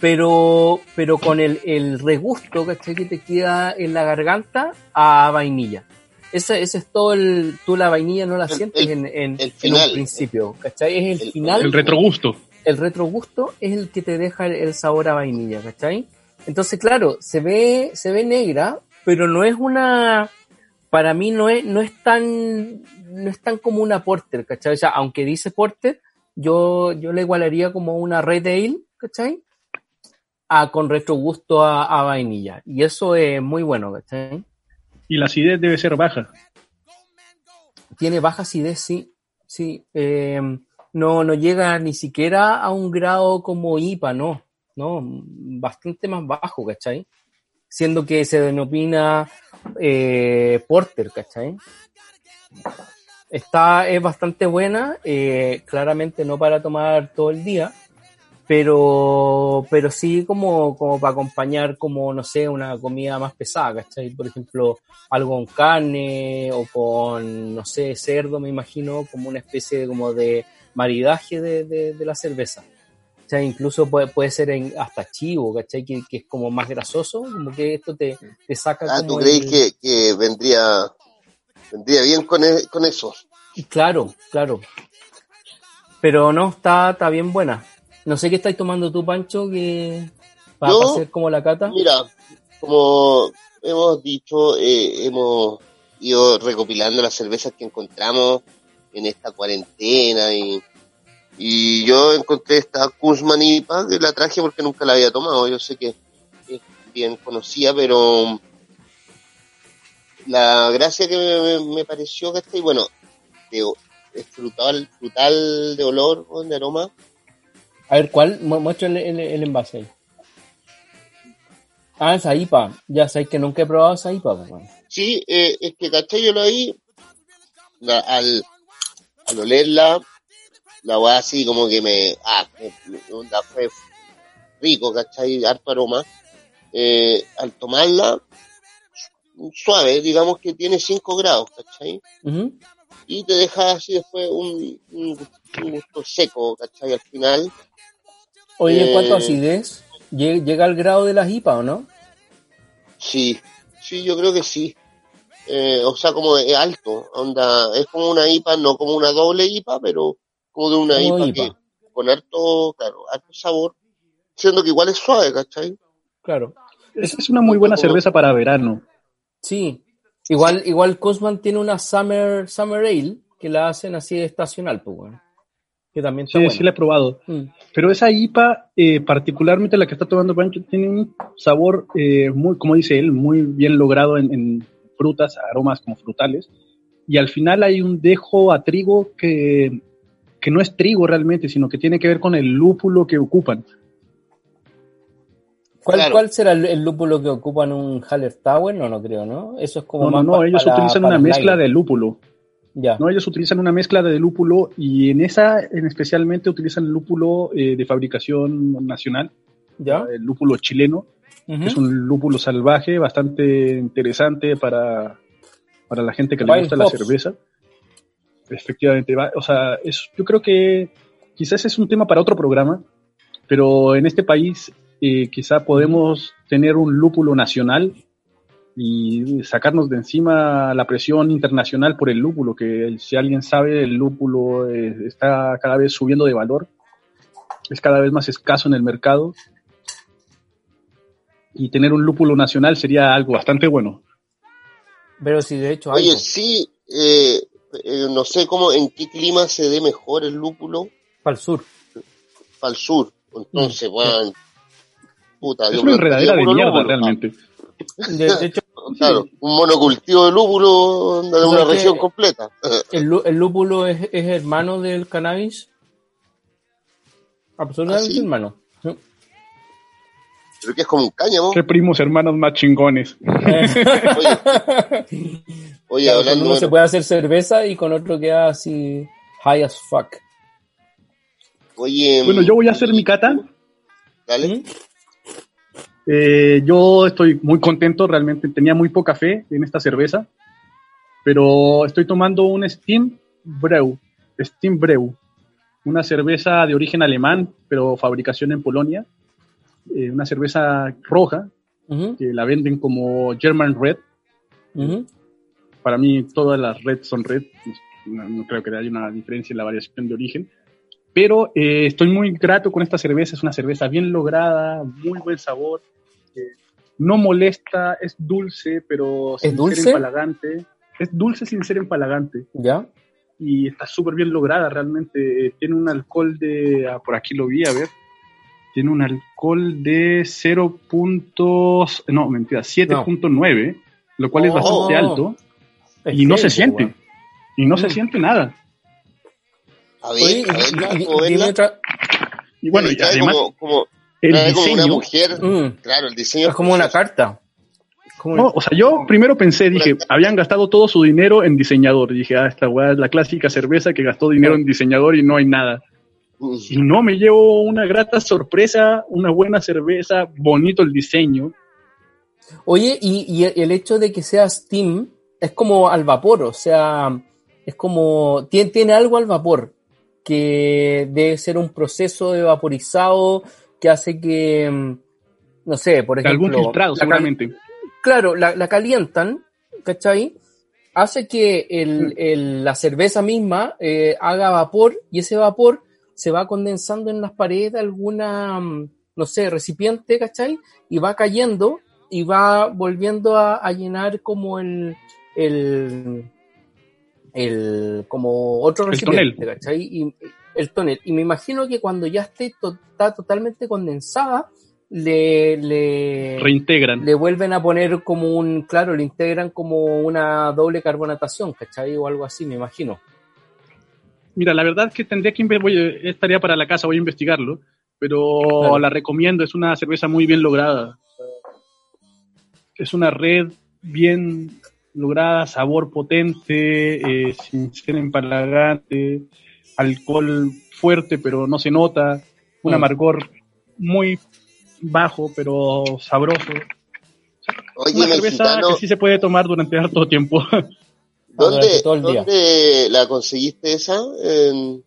pero, pero con el, el regusto, ¿cachai? Que te queda en la garganta a vainilla. Ese, ese es todo el, tú la vainilla no la El- sientes el- en, en, el en un principio, ¿cachai? Es el, El- final El retrogusto. el retrogusto es el que te deja el, el sabor a vainilla, ¿cachai? Entonces, claro, se ve, se ve negra, pero no es una, para mí no es, no es tan, no es tan como una porter, ¿cachai? O sea, aunque dice porter, yo, yo le igualaría como una red ale, ¿cachai? A, con retrogusto a, a vainilla. Y eso es muy bueno, ¿cachai? Y la acidez debe ser baja. tiene baja acidez, sí, sí. eh, no, no llega ni siquiera a un grado como IPA, no, no, bastante más bajo, ¿cachai? Siendo que se denomina eh, Porter, ¿cachai? Está, es bastante buena, eh, claramente no para tomar todo el día, pero, pero sí como, como para acompañar como, no sé, una comida más pesada, ¿cachai? Por ejemplo, algo con carne o con, no sé, cerdo, me imagino, como una especie de, como de maridaje de, de, de la cerveza. O sea, incluso puede, puede ser en, hasta chivo, ¿cachai? Que, que es como más grasoso, como que esto te, te saca Ah, como ¿tú crees el- que, que vendría, vendría bien con, e- con eso? Claro, claro. Pero no, está, está bien buena. No sé qué estáis tomando tú, Pancho, que para Yo, hacer como la cata. Mira, como hemos dicho, eh, hemos ido recopilando las cervezas que encontramos en esta cuarentena y, y yo encontré esta Kuzman IPA la traje porque nunca la había tomado. Yo sé que es bien conocida, pero la gracia que me, me- pareció que y bueno, de, es frutal, frutal de olor, o de aroma, A ver, ¿cuál? Mu- Muestra el, el- el envase. ahí. Ah, esa IPA. Ya sabéis que nunca he probado esa IPA. pues. Sí, eh, es que caché yo lo vi la- al, al olerla, la weá así como que me, ah, la fue rico, ¿cachai? Harto aroma. Eh, al tomarla, suave, digamos que tiene 5 grados, ¿cachai? Y te deja así después un, un, un gusto seco, ¿cachai? Al final, Oye, ¿en cuanto a Eh, acidez? ¿Lle- ¿Llega al grado de las IPA o no? sí, sí, yo creo que sí. Eh, o sea, como es alto, onda, es como una IPA, no como una doble IPA, pero como de una Como IPA, IPA. que con harto, claro, harto sabor, siendo que igual es suave, ¿cachai? Claro. Es, es una muy buena cerveza para verano. Sí. Igual, igual Cosman tiene una Summer, Summer Ale que la hacen así estacional, pues, bueno. Que también está Sí, buena. sí la he probado. Mm. Pero esa IPA, eh, particularmente la que está tomando Pancho, tiene un sabor eh, muy, como dice él, muy bien logrado en, en frutas, aromas como frutales. Y al final hay un dejo a trigo que, que no es trigo realmente, sino que tiene que ver con el lúpulo que ocupan. ¿Cuál, Claro. ¿Cuál será el, el lúpulo que ocupan un Haller Tower? No, no creo, ¿no? Eso es como No, no, más no, pa- ellos para- utilizan para una el mezcla de lúpulo. Ya. No, ellos utilizan una mezcla de lúpulo y en esa, en especialmente, utilizan lúpulo eh, de fabricación nacional, ¿Ya? el lúpulo chileno. Es un lúpulo salvaje bastante interesante para, para la gente que le gusta la cerveza. Efectivamente, va- o sea, es, yo creo que quizás es un tema para otro programa, pero en este país eh, quizá podemos tener un lúpulo nacional y sacarnos de encima la presión internacional por el lúpulo, que si alguien sabe, el lúpulo eh, está cada vez subiendo de valor, es cada vez más escaso en el mercado y tener un lúpulo nacional sería algo bastante bueno. Pero si de hecho hay. Oye, sí, eh, eh, no sé cómo, en qué clima se dé mejor el lúpulo para el sur. para el sur. Entonces, bueno, puta, Es yo una enredadera de mierda lúpulo. realmente. De, de hecho, Claro, un monocultivo de lúpulo de una región completa. el, lú- el lúpulo es, es hermano del cannabis. Absolutamente ¿Ah, sí? hermano. Sí. Creo que es como un cáñamo. Qué primos hermanos más chingones. Oye, oye Claro, hablando uno de- se puede hacer cerveza y con otro queda así high as fuck. Oye, Bueno, yo voy a hacer mi cata. Dale. ¿Mm? Eh, yo estoy muy contento, realmente tenía muy poca fe en esta cerveza, pero estoy tomando un Steam Brew, Steam Brew, una cerveza de origen alemán, pero fabricación en Polonia, Eh, una cerveza roja Ujú, que la venden como German Red. ujú. Para mí todas las Red son Red, no, no creo que haya una diferencia en la variación de origen. Pero eh, estoy muy grato con esta cerveza, es una cerveza bien lograda, muy buen sabor, eh, no molesta, es dulce, pero sin dulce? ser empalagante. Es dulce sin ser empalagante ¿Ya? y está súper bien lograda realmente. Eh, Tiene un alcohol de, ah, por aquí lo vi, a ver, tiene un alcohol de 0. puntos- no, mentira, 7.9, lo cual es Oh. bastante alto Es y no se siente. weón. Y no se Mm. siente nada. A ver, Oye, a ver, y- ¿cómo y- y- otra- Y bueno, y además como, como, el trae como una diseño. mujer. Mm, Claro, el diseño es como una carta. Como No, o sea, yo primero pensé, dije, habían gastado todo su dinero en diseñador. Dije, ah, esta weá es la clásica cerveza que gastó dinero en diseñador y no hay nada. Y no, me llevo una grata sorpresa, una buena cerveza, bonito el diseño. Oye, y, y el hecho de que sea Steam es como al vapor, o sea, es como, tiene, tiene algo al vapor, que debe ser un proceso de vaporizado que hace que, mm, no sé, por ejemplo... Algún filtrado, seguramente. Claro, la, la calientan, ¿cachai? Hace que el- el- la cerveza misma eh, haga vapor y ese vapor se va condensando en las paredes de alguna, mm, no sé, recipiente, ¿cachai? Y va cayendo y va volviendo a, a llenar como el, el, el como otro El recipiente, tonel. ¿cachai? Y, el tonel. Y me imagino que cuando ya esté to- está totalmente condensada, le, le, Reintegran. le vuelven a poner como un, claro, le integran como una doble carbonatación, ¿cachai? O algo así, me imagino. Mira, la verdad es que tendría que voy, a- es tarea para la casa, voy a investigarlo, pero Claro. la recomiendo, es una cerveza muy bien lograda. Es una red bien lograda, sabor potente, eh, sin ser empalagante, alcohol fuerte pero no se nota, un Mm. amargor muy bajo pero sabroso. Oye, una cerveza mexicano, que sí se puede tomar durante harto tiempo. ¿dónde, todo el día. ¿dónde la conseguiste esa? En-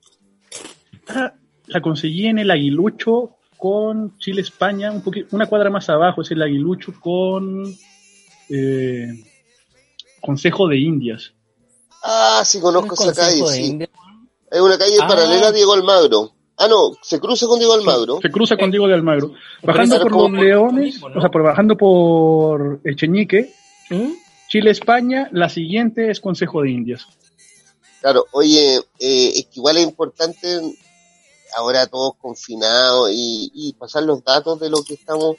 la conseguí en el Aguilucho con Chile España, un una cuadra más abajo es el Aguilucho con eh, Consejo de Indias. Ah, sí, conozco esa calle, sí. Es una calle Ah. paralela a Diego Almagro. Ah, no, se cruza con Diego Almagro. Se cruza con Diego de Almagro. Bajando por Los Leones, mismo, ¿no? o sea, por bajando por Echeñique, ¿Mm? Chile España, la siguiente es Consejo de Indias. Claro, oye, eh, es que igual es importante ahora todos confinados y, y pasar los datos de lo que estamos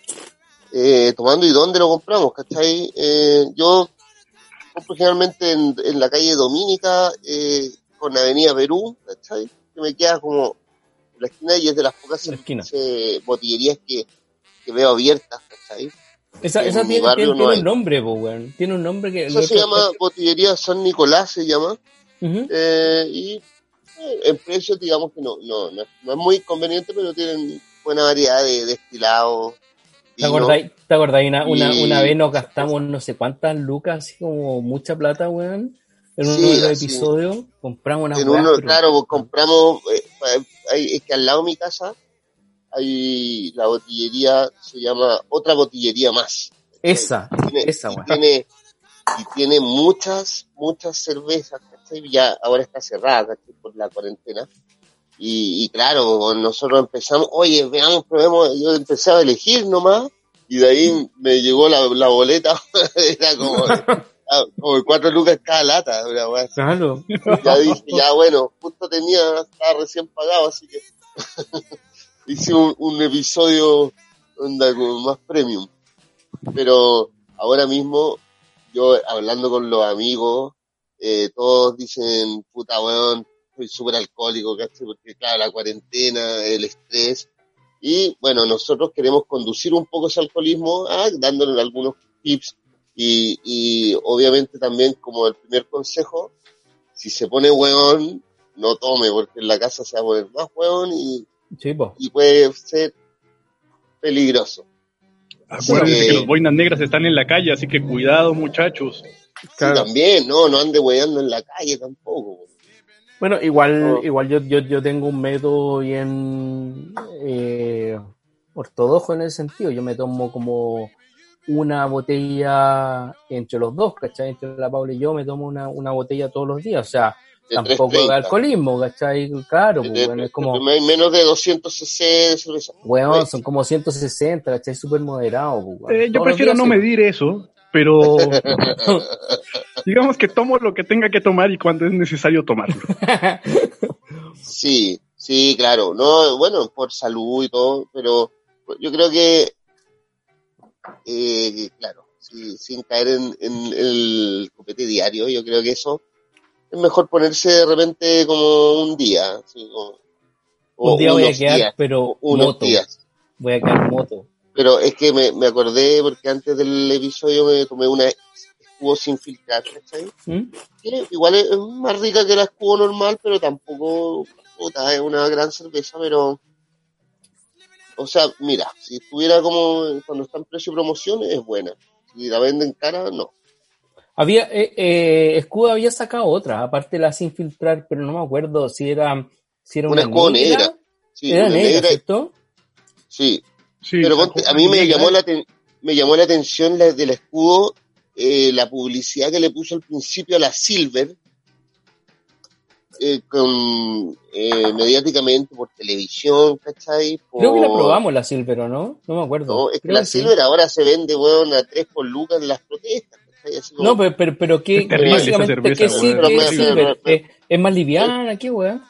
eh, tomando y dónde lo compramos, ¿cachai? Eh, yo compro generalmente en, en la calle Dominica eh, con Avenida Perú, ¿cachai? Que me queda como la esquina y es de las pocas eh, botillerías que, que veo abiertas, ¿cachai? Esa, esa tiene, tiene- no tiene un nombre, po, weón. Tiene un nombre que... Eso se llama Botillería San Nicolás, se llama. Ujú. Eh, y eh, en precios, digamos que no, no, no, es- no es muy conveniente, pero tienen buena variedad de destilados ¿Te acordáis? ¿Te acordáis? Una, una, una vez nos gastamos no sé cuántas lucas, así como mucha plata, weón. En uno de los episodios compramos una en uno, Claro, pues compramos, eh, hay, es que al lado de mi casa hay la botillería, se llama otra botillería más. Esa, tiene, esa, y tiene, y tiene muchas, muchas cervezas, ¿cachai? Ya ahora está cerrada, Por la cuarentena. Y, y, claro, nosotros empezamos, oye, veamos, probemos, yo empecé a elegir nomás, y de ahí me llegó la, la boleta, era como, como cuatro lucas cada lata, Claro. Ya dije, ya bueno, justo tenía, estaba recién pagado, así que hice un, un episodio onda como más premium. Pero ahora mismo, yo hablando con los amigos, eh, todos dicen, puta weón, soy súper alcohólico, ¿cachai? Porque claro, la cuarentena, el estrés. Y bueno, nosotros queremos conducir un poco ese alcoholismo, ah, dándole algunos tips y, y obviamente también como el primer consejo, si se pone weón, no tome, porque en la casa se va a poner más weón y, y puede ser peligroso. Acuérdense que, los boinas negras están en la calle, así que cuidado muchachos. también, no, no ande weando en la calle tampoco. Bueno, igual, igual yo, yo, yo tengo un método bien eh, ortodoxo en ese sentido. Yo me tomo como una botella entre los dos, ¿cachai? Entre la Paula y yo me tomo una, una botella todos los días. O sea, tampoco de alcoholismo, ¿cachai? Claro, pues, bueno, es como... Menos de 200 cc de cerveza. Bueno, son como 160, ¿cachai? Súper moderado. Pues, eh, yo prefiero no medir eso, pero digamos que tomo lo que tenga que tomar y cuando es necesario tomarlo. sí, sí, claro. No, bueno, por salud y todo, pero yo creo que, eh, claro, sin caer en, el copete diario, yo creo que eso es mejor ponerse de repente como un día. un día voy a quedar, pero unos días. Voy a quedar moto. Pero es que me, me acordé porque antes del episodio me tomé una escudo sin filtrar, ¿cachai? ¿Mm? igual es, más rica que la escudo normal, pero tampoco puta, es una gran cerveza, pero o sea, mira, si estuviera como cuando está en precio y promoción es buena. Si la venden cara, no. Había, eh, eh, Escudo había sacado otra, aparte la sin filtrar, pero no me acuerdo si era, si era una, una negra. Sí, era negra, ¿cierto? Sí, pero a mí me llamó, la me llamó la atención la, del escudo, eh, la publicidad que le puso al principio a la Silver, eh, con, eh, mediáticamente por televisión, ¿cachai? Creo que la probamos la Silver, ¿o no? No me acuerdo. No, es que la Silver ahora se vende, weón, a tres por lucas en las protestas. No, pero, pero, pero ¿qué, básicamente, ¿qué, Silver? ¿Es, más liviana? ¿Qué, weón?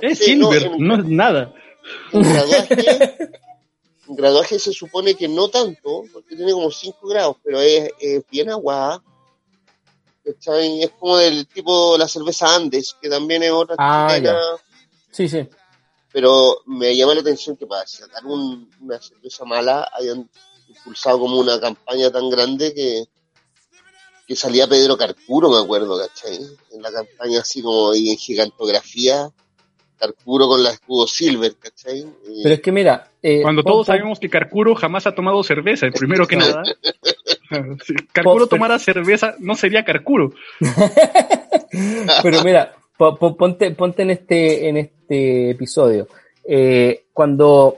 es Silver, no, es nada. Un graduaje se supone que no tanto, porque tiene como 5 grados, pero es, bien aguada. Es como del tipo la cerveza Andes, que también es otra ah, Sí, sí. Pero me llama la atención que para sacar una cerveza mala hayan impulsado como una campaña tan grande que, que salía Pedro Carcuro, me acuerdo, ¿cachai? En la campaña así como en gigantografía Carcuro con la escudo Silver, ¿cachai? Pero es que mira... Eh, Cuando todos sabemos que Carcuro jamás ha tomado cerveza, primero que nada. si Carcuro tomara cerveza, no sería Carcuro. Pero mira, ponte, ponte en este, en este episodio. Eh, cuando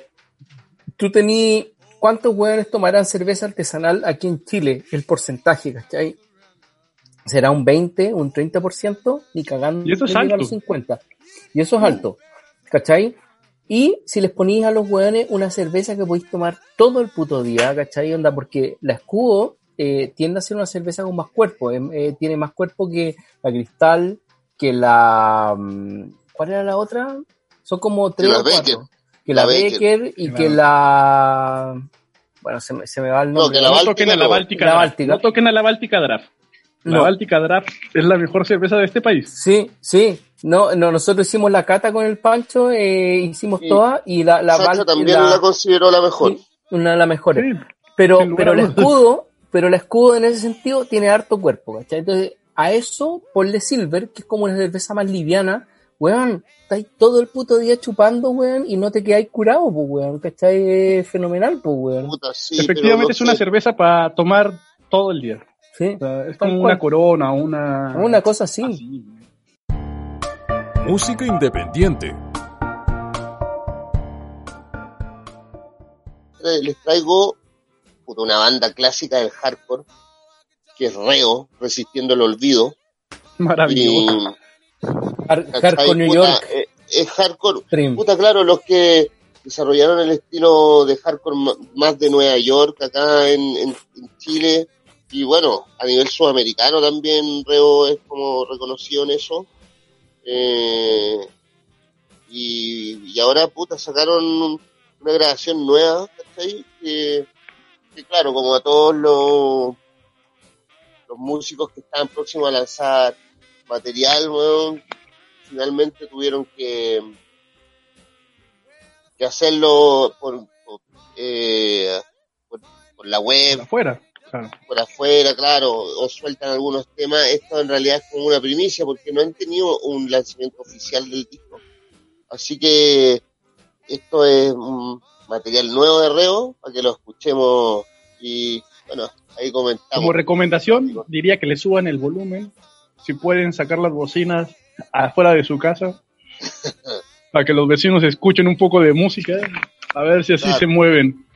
tú tenías... ¿Cuántos hueones tomarán cerveza artesanal aquí en Chile? El porcentaje, ¿cachai? ¿Será un 20, un 30%? Ni cagando. Y eso es alto. los 50. Y eso es alto, ¿cachai? Y si les ponís a los hueones una cerveza que podéis tomar todo el puto día, ¿cachai? Onda, porque la escudo eh, tiende a ser una cerveza con más cuerpo, em, eh, tiene más cuerpo que la cristal, que la... Mm, ¿Cuál era la otra? Son como tres o cuatro. Que la, Becker, y que la... Bueno, se me, se me va el nombre. No, toquen a la Báltica, No toquen a la Báltica Draft. La Báltica Draft es la mejor cerveza de este país. Sí, sí, no, no, nosotros hicimos la cata con el Pancho, eh, hicimos toda y la, la también la, consideró la mejor. una de las mejores. pero, pero el escudo, pero el escudo en ese sentido tiene harto cuerpo, ¿cachai? Entonces, a eso ponle Silver, que es como una cerveza más liviana, weón, estáis todo el puto día chupando, weón, y no te quedáis curado, pues, weón, ¿cachai? Es fenomenal, pues, weón. Puta, sí, Efectivamente no es una sé. cerveza para tomar todo el día. Sí, O sea, es como cual. una corona, una... una cosa así. así. Música independiente. Les traigo una banda clásica del hardcore, que es Reo, Resistiendo el Olvido. Y, Maravilloso. Hardcore New Puta, York eh, es hardcore. Puta, claro, los que desarrollaron el estilo de hardcore más de Nueva York, acá en, en- en Chile. Y bueno, a nivel sudamericano también Reo es como reconocido en eso. Eh, y, y ahora, puta, sacaron una grabación nueva, ¿cachai? Que, que claro, como a todos los, los músicos que estaban próximos a lanzar material, weón, finalmente tuvieron que, que hacerlo por, por, eh, por, la web. Claro. por afuera, claro, o sueltan algunos temas. Esto en realidad es como una primicia porque no han tenido un lanzamiento oficial del disco. Así que esto es un material nuevo de Reo para que lo escuchemos y bueno, ahí comentamos. Como recomendación, diría que le suban el volumen. Si pueden sacar las bocinas afuera de su casa. Para que los vecinos escuchen un poco de música. A ver si así Claro. se mueven.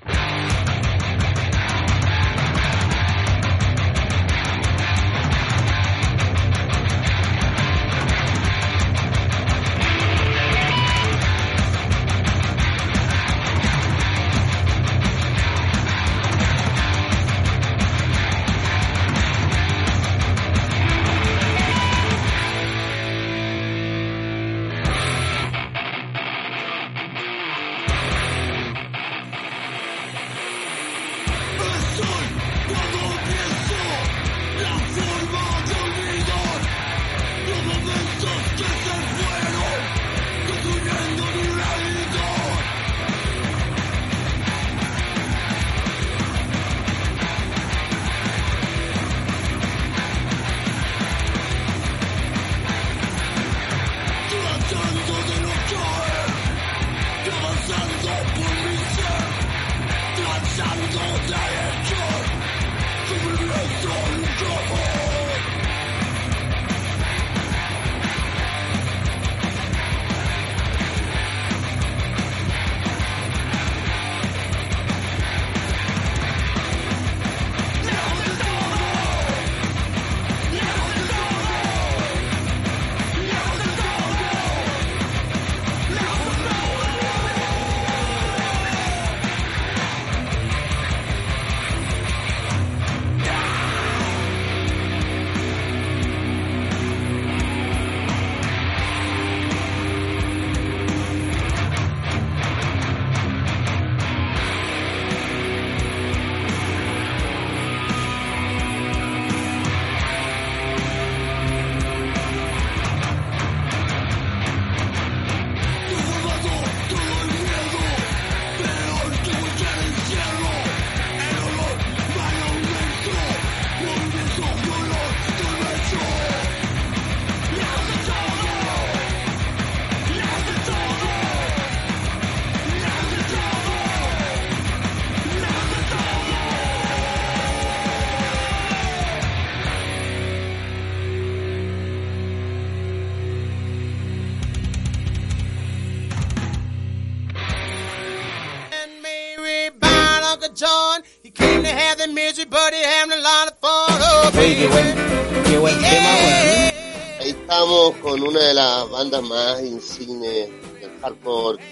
Con una de las bandas más insignes del hardcore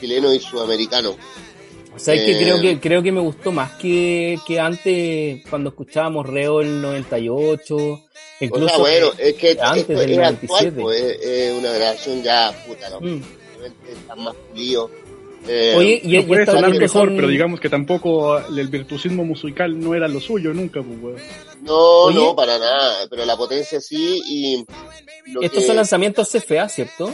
chileno y sudamericano. O sea, es que Eh, creo que creo que me gustó más que, que antes cuando escuchábamos Reo el 98, O incluso sea, bueno, es que antes esto del es 97. actual, pues, es, es una grabación ya, puta, no, Mm. obviamente está más pulido. Eh, Oye, y, No y puede sonar mejor, son- pero digamos que tampoco el virtuosismo musical no era lo suyo nunca, pues, no, Oye. no, para nada, pero la potencia sí y lo estos que- son lanzamientos CFA, ¿cierto?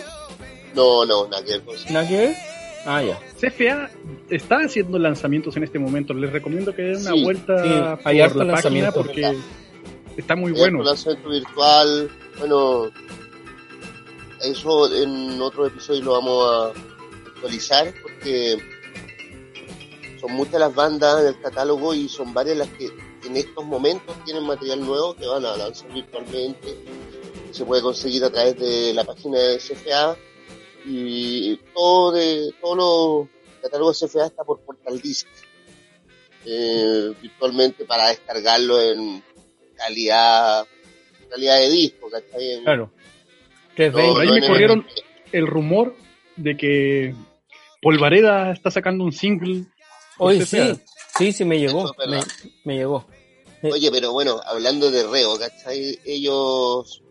No, no, nada que ver con eso. ¿Nada que ver? Ah, ya. CFA está haciendo lanzamientos en este momento. Les recomiendo que den una Sí, vuelta sí, por hay harto la página porque está muy Eh, bueno. por lanzamiento virtual, bueno, eso en otro episodio lo vamos a actualizar porque son muchas las bandas en el catálogo y son varias las que en estos momentos tienen material nuevo que van a lanzar virtualmente. Se puede conseguir a través de la página de CFA y todo de todos los catálogos CFA está por Portal Disc eh, virtualmente para descargarlo en calidad calidad de disco, ¿cachai? Claro. ahí me corrieron el rumor de que Polvareda está sacando un single. Hoy sí, sí, sí, me llegó. Me, llegó. Oye, pero bueno, hablando de Reo, ¿cachai? Ellos,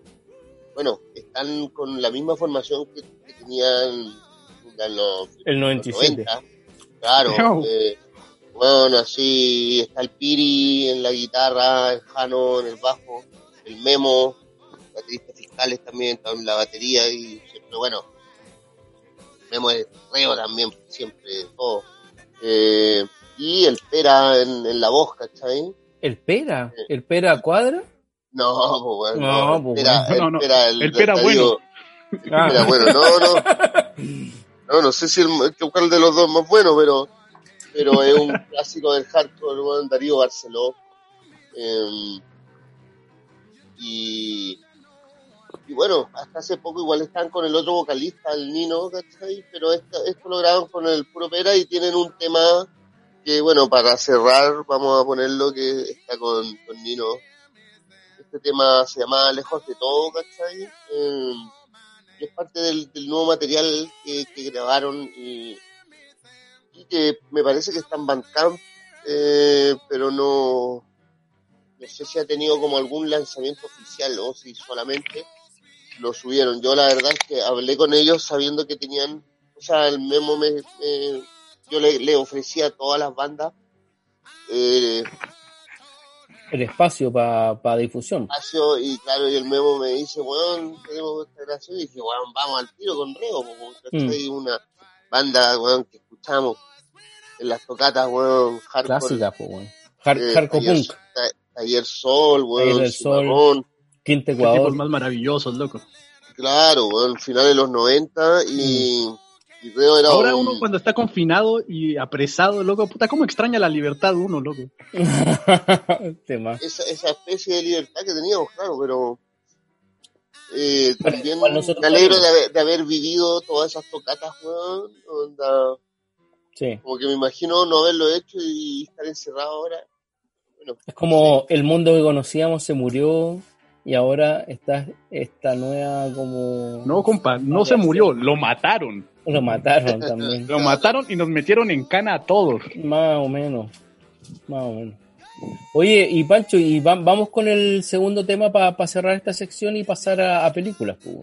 bueno, están con la misma formación que, tenían en los, el 97. 90. Claro. Eh, bueno, así está el Piri en la guitarra, el Jano en el bajo, el Memo, bateristas fiscales también, en la batería y siempre, bueno, Memo es reo también, siempre, todo. Eh, y el Pera en, la voz, ¿cachai? ¿El Pera? ¿El Pera cuadra? No, pues bueno, no, pues, el, Pera, el, Pera bueno. El Pera bueno, no, no. No, no sé si el, el de los dos más bueno, pero pero es un clásico del hardcore, Darío Barceló. Em, y, y bueno, hasta hace poco igual están con el otro vocalista, el Nino, ¿cachai? Pero esto, esto lo graban con el puro Pera y tienen un tema que, bueno, para cerrar, vamos a ponerlo que está con, con Nino. Este tema se llama Lejos de todo, ¿cachai? Em, es parte del, nuevo material que, grabaron y que me parece que está en Bandcamp, eh, pero no, no sé si ha tenido como algún lanzamiento oficial o si solamente lo subieron. Yo la verdad es que hablé con ellos sabiendo que tenían, o sea, el memo me, yo le, le, ofrecía a todas las bandas eh, el espacio para pa difusión. Espacio, y claro, y el memo me dice, bueno, tenemos esta grabación, y dije, bueno, vamos al tiro con Reo, porque mm. una banda, bueno, que escuchamos en las tocatas, weón, hardcore. Clásica, pues, weón. hardcore punk. Taller Sol, weón, Taller Sol, Quinto Ecuador. más maravillosos, loco. Claro, weón, finales de los 90 y... Mm. Y Reo era Ahora uno cuando está confinado y apresado, loco, puta, ¿cómo extraña la libertad uno, loco? esa, esa especie de libertad que teníamos, claro, pero eh, también me alegro de haber, de haber, vivido todas esas tocatas, weón, onda, como que me imagino no haberlo hecho y estar encerrado ahora. es como el mundo que conocíamos se murió y ahora está esta nueva como... No, compa, no se murió, lo mataron. Lo mataron también. lo mataron y nos metieron en cana a todos. Más o menos, más o menos. Oye, y Pancho, y vamos con el segundo tema para cerrar esta sección y pasar a, películas. Pues.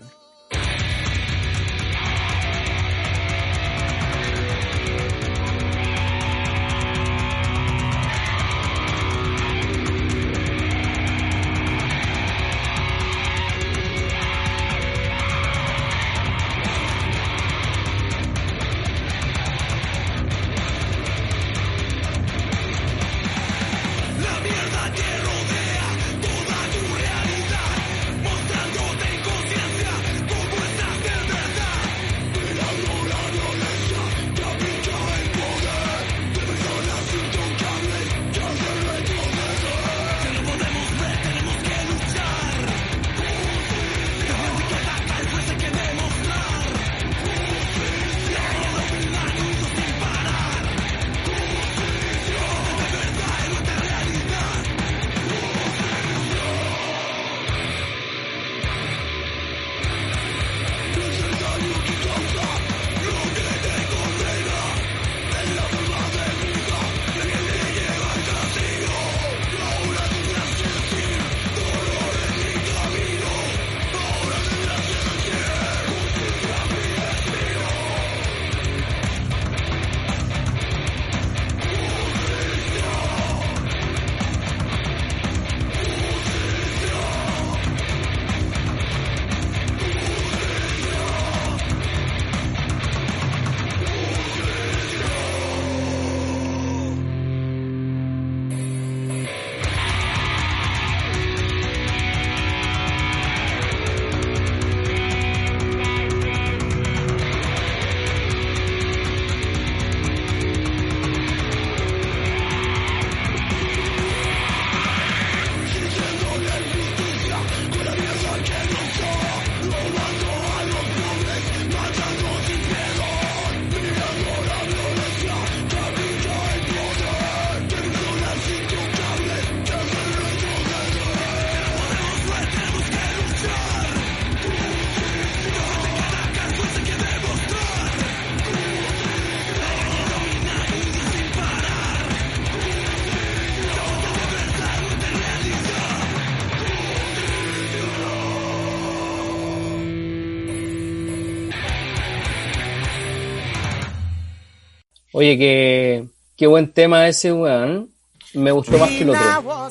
Oye, qué, qué buen tema ese, weón. Me gustó más que el otro.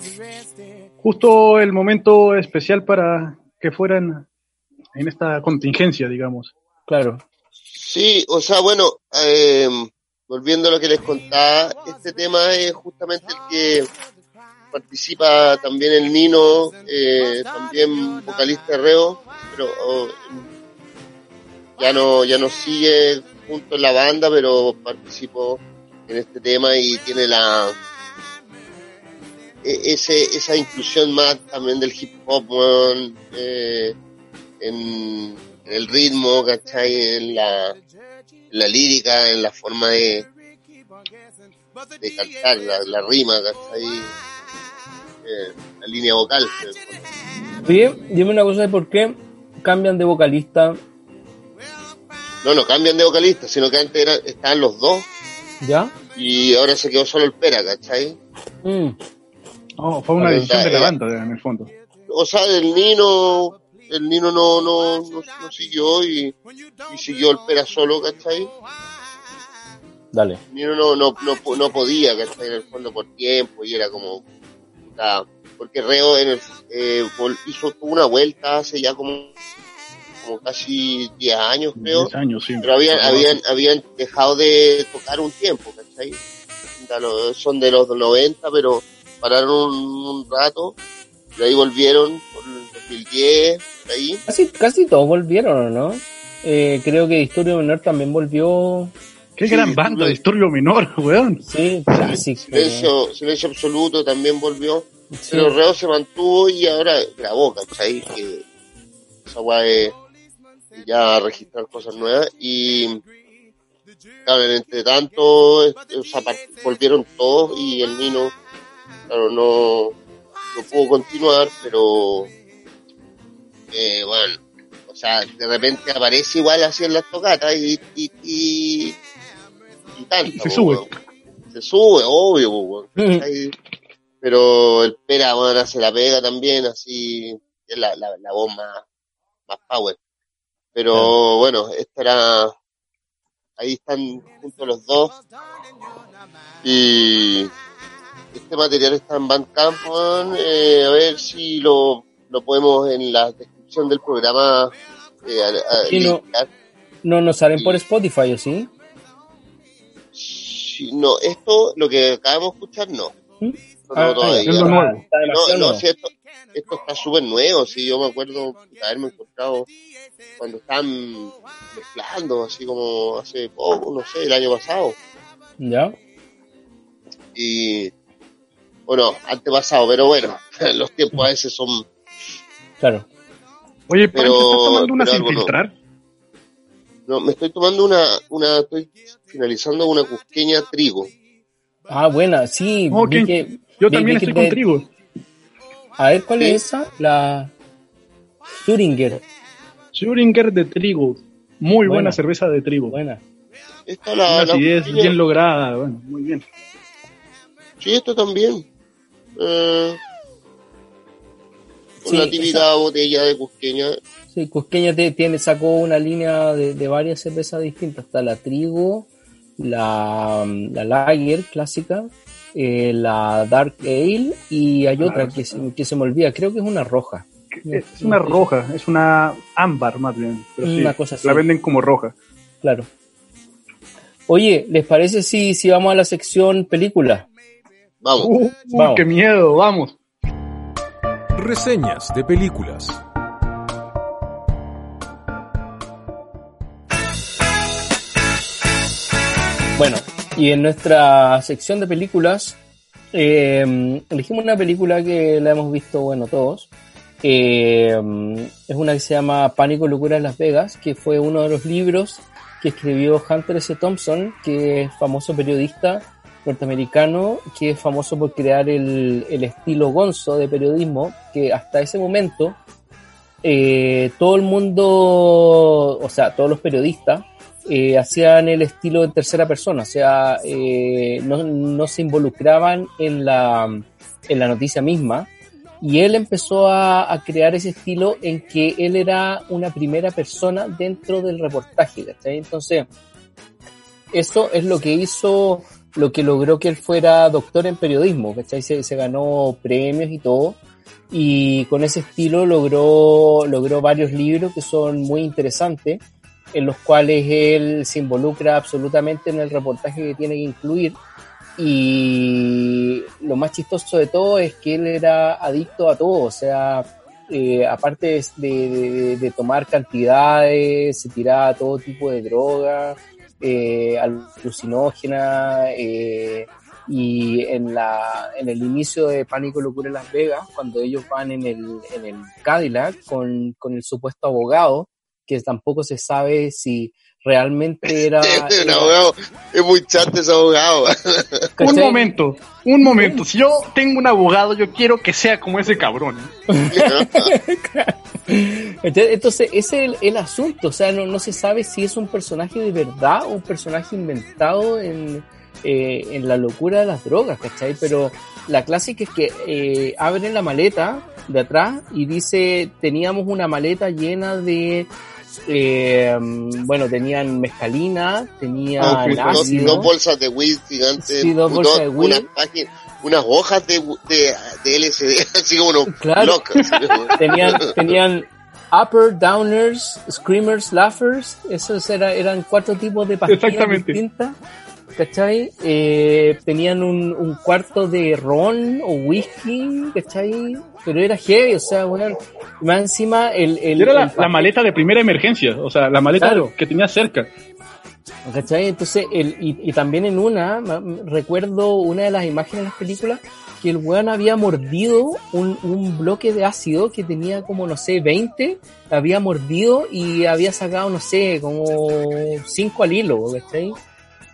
Justo el momento especial para que fueran en esta contingencia, digamos. Claro. Sí, o sea, bueno, eh, volviendo a lo que les contaba, este tema es justamente el que participa también el Nino, eh, también vocalista Reo, pero oh, ya no ya no sigue junto en la banda, pero participó en este tema y tiene la e, ese, esa inclusión más también del hip hop eh, en, el ritmo, ¿cachai? En la, en la lírica, en la forma de, de cantar, la, rima, ¿cachai? Eh, la línea vocal. Oye, dime una cosa, ¿por qué cambian de vocalista? No, no cambian de vocalista, sino que antes estaban los dos. ¿Ya? Y ahora se quedó solo el Pera, ¿cachai? Mm. Oh, fue una decisión de la banda, en el fondo. O sea, el Nino, el Nino no, no, no, siguió y, y, siguió el Pera solo, ¿cachai? Dale. El Nino no, no, no, no podía, ¿cachai? En el fondo por tiempo y era como... porque Reo en el, eh, hizo una vuelta hace ya como como casi 10 años creo. 10 años, sí. Pero habían, habían, habían dejado de tocar un tiempo, ¿cachai? Son de los 90, pero pararon un, rato y ahí volvieron por el 2010, ahí. Casi, casi todos volvieron, ¿no? Eh, creo que Disturbio Menor también volvió. Qué gran banda, Disturbio Menor, weón. Sí, clásico. Silencio, Silencio Absoluto también volvió. Pero Reo se mantuvo y ahora grabó, ¿cachai? Que esa ya registrar cosas nuevas y claro, entre tanto o volvieron todos y el Nino claro no, no pudo continuar pero eh, bueno o sea de repente aparece igual así en las tocatas y y, y, se sube. se sube obvio pero el Pera bueno hace la pega también así es la, la, la voz más, más power pero bueno, esta era. Ahí están juntos los dos. Y este material está en Bandcamp. Eh, a ver si lo, lo podemos en la descripción del programa. Eh, no, no nos salen por Spotify, ¿o sí? sí? No, esto, lo que acabamos de escuchar, no. ¿Mm? No, ah, todavía. Es lo nuevo. No, no, si esto, esto está súper nuevo, si yo me acuerdo haberme encontrado cuando están mezclando, así como hace poco, no sé, el año pasado. ¿Ya? Y, bueno, antepasado, pero bueno, los tiempos a veces son... Claro. Oye, pero, ¿estás tomando una sin filtrar? No. me estoy tomando una, una, estoy finalizando una cusqueña trigo. Ah, buena, sí. yo también estoy con trigo. A ver, ¿cuál es esa? La Thuringer. Thuringer de trigo. Muy buena, cerveza de trigo. Buena. Esta la, la bien lograda, bueno, muy bien. Sí, esto también. Eh, una típica botella de Cusqueña. Sí, Cusqueña tiene, sacó una línea de, varias cervezas distintas. Está la trigo, la, la lager clásica, eh, la Dark Ale y hay otra que, que se me olvida, creo que es una roja. Es una roja, es una ámbar más bien. una cosa La venden como roja. Claro. Oye, ¿les parece si, si vamos a la sección película? Vamos. Uh, uh, qué miedo, vamos. Reseñas de películas. Bueno, y en nuestra sección de películas eh, elegimos una película que la hemos visto, bueno, todos, eh, es una que se llama Pánico, Locura en Las Vegas, que fue uno de los libros que escribió Hunter S. Thompson, que es famoso periodista norteamericano, que es famoso por crear el, estilo gonzo de periodismo, que hasta ese momento eh, todo el mundo, o sea, todos los periodistas, eh, hacían el estilo en tercera persona, o sea, no, no, se involucraban en la, en la noticia misma, y él empezó a, crear ese estilo en que él era una primera persona dentro del reportaje, ¿cachai? Entonces, eso es lo que hizo, lo que logró que él fuera doctor en periodismo, ¿cachai? Se, se ganó premios y todo. Y con ese estilo logró, logró varios libros que son muy interesantes, en los cuales él se involucra absolutamente en el reportaje que tiene que incluir. Y lo más chistoso de todo es que él era adicto a todo, o sea, eh, aparte de, tomar cantidades, se tiraba todo tipo de droga, eh, alucinógena, eh, y en la en el inicio de Pánico Locura en Las Vegas, cuando ellos van en el, en el Cadillac con, con el supuesto abogado, que tampoco se sabe si realmente era... un abogado, es muy chato ese abogado. un momento, un momento. Si yo tengo un abogado, yo quiero que sea como ese cabrón. Entonces, ese es el, el, asunto. O sea, no, no se sabe si es un personaje de verdad o un personaje inventado en, eh, en la locura de las drogas, ¿cachai? Pero la clásica es que eh, abren la maleta de atrás y dice, teníamos una maleta llena de eh, bueno, tenían mezcalina, tenían oh, dos, dos, bolsas de weed gigantes, sí, dos bolsas de weed. Unas, hojas de, de, de, LSD, así como unos claro. locos. tenían, tenían upper, downers, screamers, laughers, esos era, eran cuatro tipos de pastillas distintas. ¿Cachai? Eh, tenían un, un, cuarto de ron o whisky, ¿cachai? Pero era heavy, o sea, bueno, más encima el... el era la, el la, maleta de primera emergencia, o sea, la maleta claro. que tenía cerca. ¿Cachai? Entonces, el, y, y, también en una, recuerdo una de las imágenes de las películas, que el weón había mordido un, un bloque de ácido que tenía como, no sé, 20, había mordido y había sacado, no sé, como 5 al hilo, ¿cachai?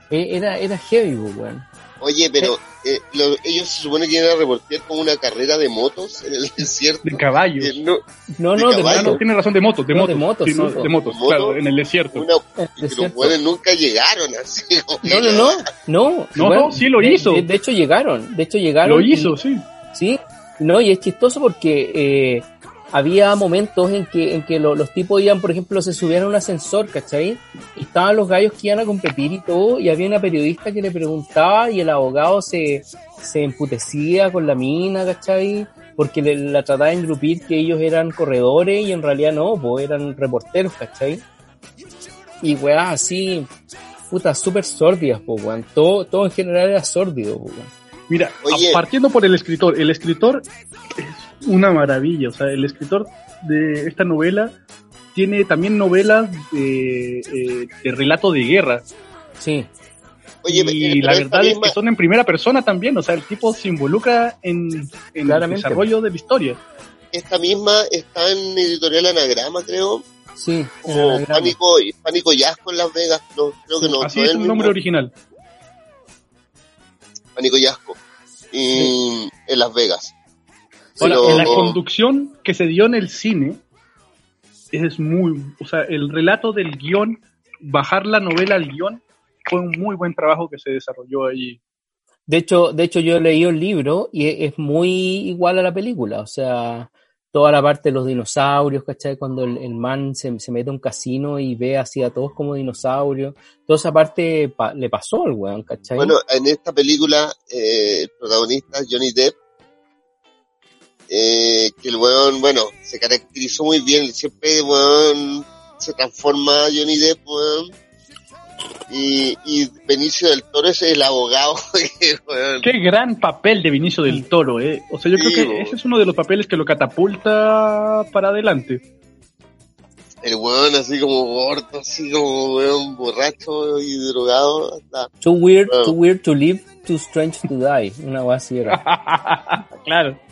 Era, era heavy, weón. Oye, pero eh, lo, ellos se supone que iban a reportear como una carrera de motos en el desierto. De caballos. Eh, no, no, no, de, de caballo. no, tiene razón, de motos, de No, motos. de motos, Sí, no, sí, de motos, ¿Moto? claro, en el desierto. Una, Eh, desierto. bueno, nunca llegaron así. No, no, no, no. No, weón, no, sí lo hizo. De, de hecho llegaron, de hecho llegaron. Lo y- hizo, sí. Sí, no, y es chistoso porque eh, había momentos en que, en que lo- los tipos iban, por ejemplo, se subían a un ascensor, ¿cachai? Y estaban los gallos que iban a competir y todo, y había una periodista que le preguntaba y el abogado se, se emputecía con la mina, ¿cachai? Porque le, la trataba de engrupir que ellos eran corredores y en realidad no, pues eran reporteros, ¿cachai? Y weá, así, puta, súper sórdidas, pues weón. Todo, todo en general era sórdido, pues weón. Mira, Oye. partiendo por el escritor, el escritor es una maravilla, o sea, el escritor de esta novela tiene también novelas de, eh, de relato de guerra. Sí, Oye, y pero la verdad es misma- que son en primera persona también, o sea, el tipo se involucra en, en el desarrollo de la historia. esta misma está en editorial Anagrama, creo. sí. Gran- Pánico, Pánico Yasco en Las Vegas. No, creo que no. Así no es el mismo. nombre original. Pánico Yasco. Y en Las Vegas. Ahora, Pero- en la conducción que se dio en el cine es muy, o sea, el relato del guion, bajar la novela al guion, fue un muy buen trabajo que se desarrolló ahí. De hecho, de hecho yo leí el libro y e- es muy igual a la película, o sea, toda la parte de los dinosaurios, ¿cachai? Cuando el, el man se, se mete a un casino y ve así a todos como dinosaurios, toda esa parte pa- le pasó al weón, ¿cachai? Bueno, en esta película, eh, el protagonista, Johnny Depp, eh, que el weón, bueno, se caracterizó muy bien, siempre, weón, se transforma Johnny Depp, weón. Y, y Benicio del Toro es el abogado, weón, Qué gran papel de Vinicio del Toro, ¿eh? O sea, yo Sí, creo que ese es uno de los papeles que lo catapulta para adelante. el weón así como gordo, así como weón borracho y drogado, hasta Too weird, too weird to live, too strange to die. Una era. claro.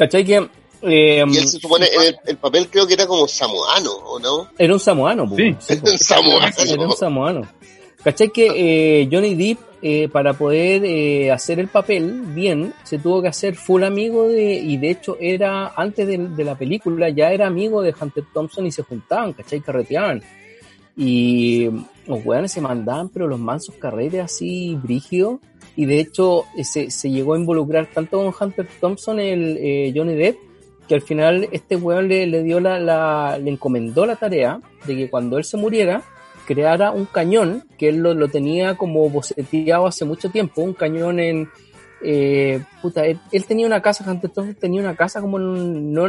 ¿Cachai? Que eh, y él se supone, el, el papel creo que era como samoano, ¿o no? era un samoano, Sí. sí, po. samoano. Era un samoano. ¿Cachai? Que eh, Johnny Depp, eh, para poder eh, hacer el papel bien, se tuvo que hacer full amigo de, y de hecho era, antes de, de la película, ya era amigo de Hunter Thompson y se juntaban, ¿cachai? Carreteaban. Y los weones se mandaban, pero los mansos carretes así, brígidos. Y de hecho, eh, se, se llegó a involucrar tanto con Hunter Thompson, el eh, Johnny Depp, que al final este weón le, le dio la, le encomendó la tarea de que cuando él se muriera, creara un cañón, que él lo, lo tenía como boceteado hace mucho tiempo, un cañón en, eh, puta, él, tenía una casa, entonces tenía una casa como en un, no,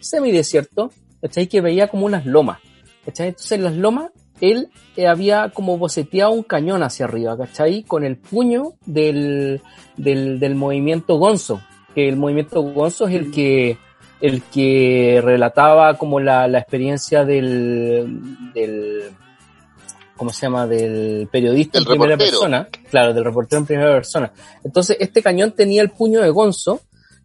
semidesierto, ¿cachai? Que veía como unas lomas, ¿cachai? Entonces en las lomas él eh, había como boceteado un cañón hacia arriba, ¿cachai? Con el puño del, del, del movimiento Gonzo, que el movimiento Gonzo es el que el que relataba como la, la experiencia del, del ¿cómo se llama? del periodista en primera reportero. persona, claro, del reportero en primera persona. Entonces, este cañón tenía el puño de Gonzo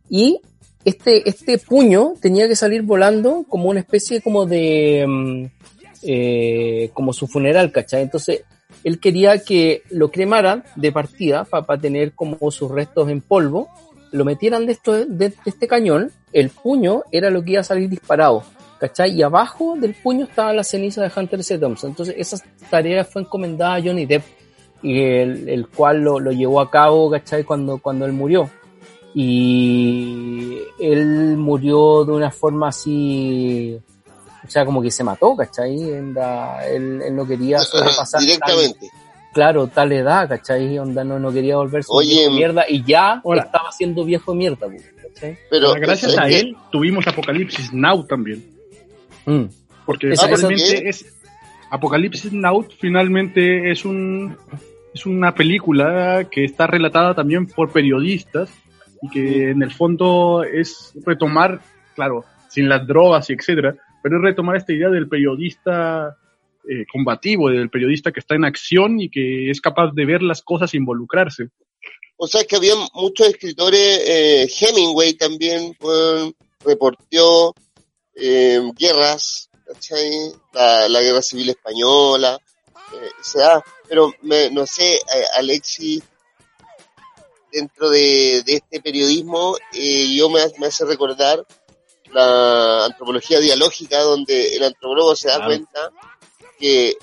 y este, este puño tenía que salir volando como una especie como de, mm, eh, como su funeral, ¿cachai? Entonces, él quería que lo cremaran de partida para tener como sus restos en polvo, lo metieran de, de, este cañón, el puño era lo que iba a salir disparado, ¿cachai? Y abajo del puño estaba la ceniza de Hunter S. Thompson. Entonces, esa tarea fue encomendada a Johnny Depp, y el, el cual lo, lo llevó a cabo, ¿cachai? Cuando, cuando él murió. Y él murió de una forma así, o sea, como que se mató, ¿cachai? Onda, él, él no quería sobrepasar. Directamente. tal- claro, tal edad, ¿cachai? Onda no, no quería volverse Oye, viejo mierda y ya hola. estaba siendo viejo mierda, pues, ¿cachai? Pero gracias es a que- él tuvimos Apocalipsis Now también. Mm. Porque finalmente es Apocalipsis Now finalmente es un es una película que está relatada también por periodistas y que en el fondo es retomar, claro, sin las drogas y etcétera, pero es retomar esta idea del periodista eh, combativo, del periodista que está en acción y que es capaz de ver las cosas e involucrarse. O sea, que había muchos escritores, eh, Hemingway también fue, reporteó eh, guerras, ¿cachai? La, la guerra civil española, eh, o sea, pero me, no sé, eh, Alexis, dentro de, de este periodismo, yo me hace recordar la antropología dialógica, donde el antropólogo se da cuenta que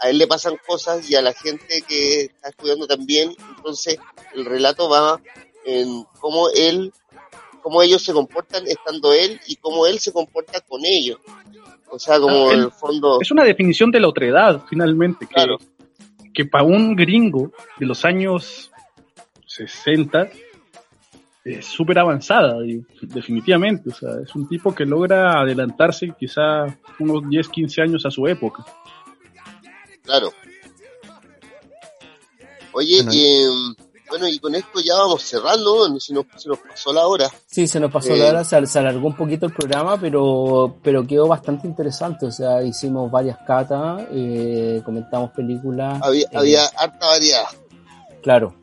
a él le pasan cosas y a la gente que está estudiando también, entonces el relato va en cómo él, cómo ellos se comportan estando él y cómo él se comporta con ellos. O sea, como Ah, el fondo, Es una definición de la otredad, finalmente, que, Claro. que para un gringo de los años 60 es súper avanzada, y definitivamente. O sea, es un tipo que logra adelantarse quizá unos 10, 15 años a su época. claro. Oye, Bueno. y, em, bueno, y con esto ya vamos cerrando, no se nos, se nos pasó la hora. Sí, se nos pasó Eh, la hora, se, se alargó un poquito el programa, pero, pero quedó bastante interesante. O sea, hicimos varias catas, eh, comentamos películas. Había, eh, había harta variedad. Claro.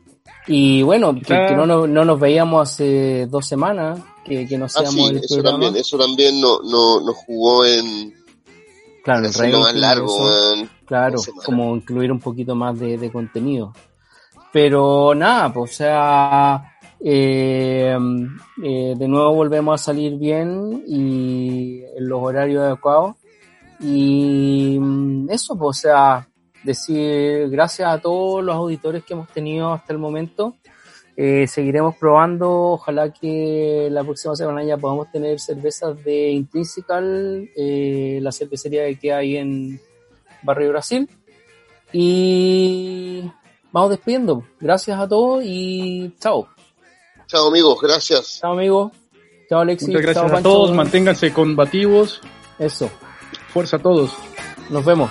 Y bueno, que, Quizá- que no, nos- no nos veíamos hace dos semanas, que, que no Ah, seamos sí, el eso programa. también, eso también no, no, nos jugó en claro, el hacerlo más largo, eso. Claro, como incluir un poquito más de, de contenido. Pero nada, pues, o sea, eh, eh, de nuevo volvemos a salir bien y en los horarios adecuados. Y mm, eso, pues, o sea, decir gracias a todos los auditores que hemos tenido hasta el momento. Eh, seguiremos probando, ojalá que la próxima semana ya podamos tener cervezas de Intrinsical, eh, la cervecería que queda ahí en Barrio Brasil. Y vamos despidiendo. Gracias a todos y chao. Chao amigos, gracias. Chao amigos. Chao Alexis. Muchas gracias chao, a todos, manténganse combativos, Eso. fuerza a todos. Nos vemos.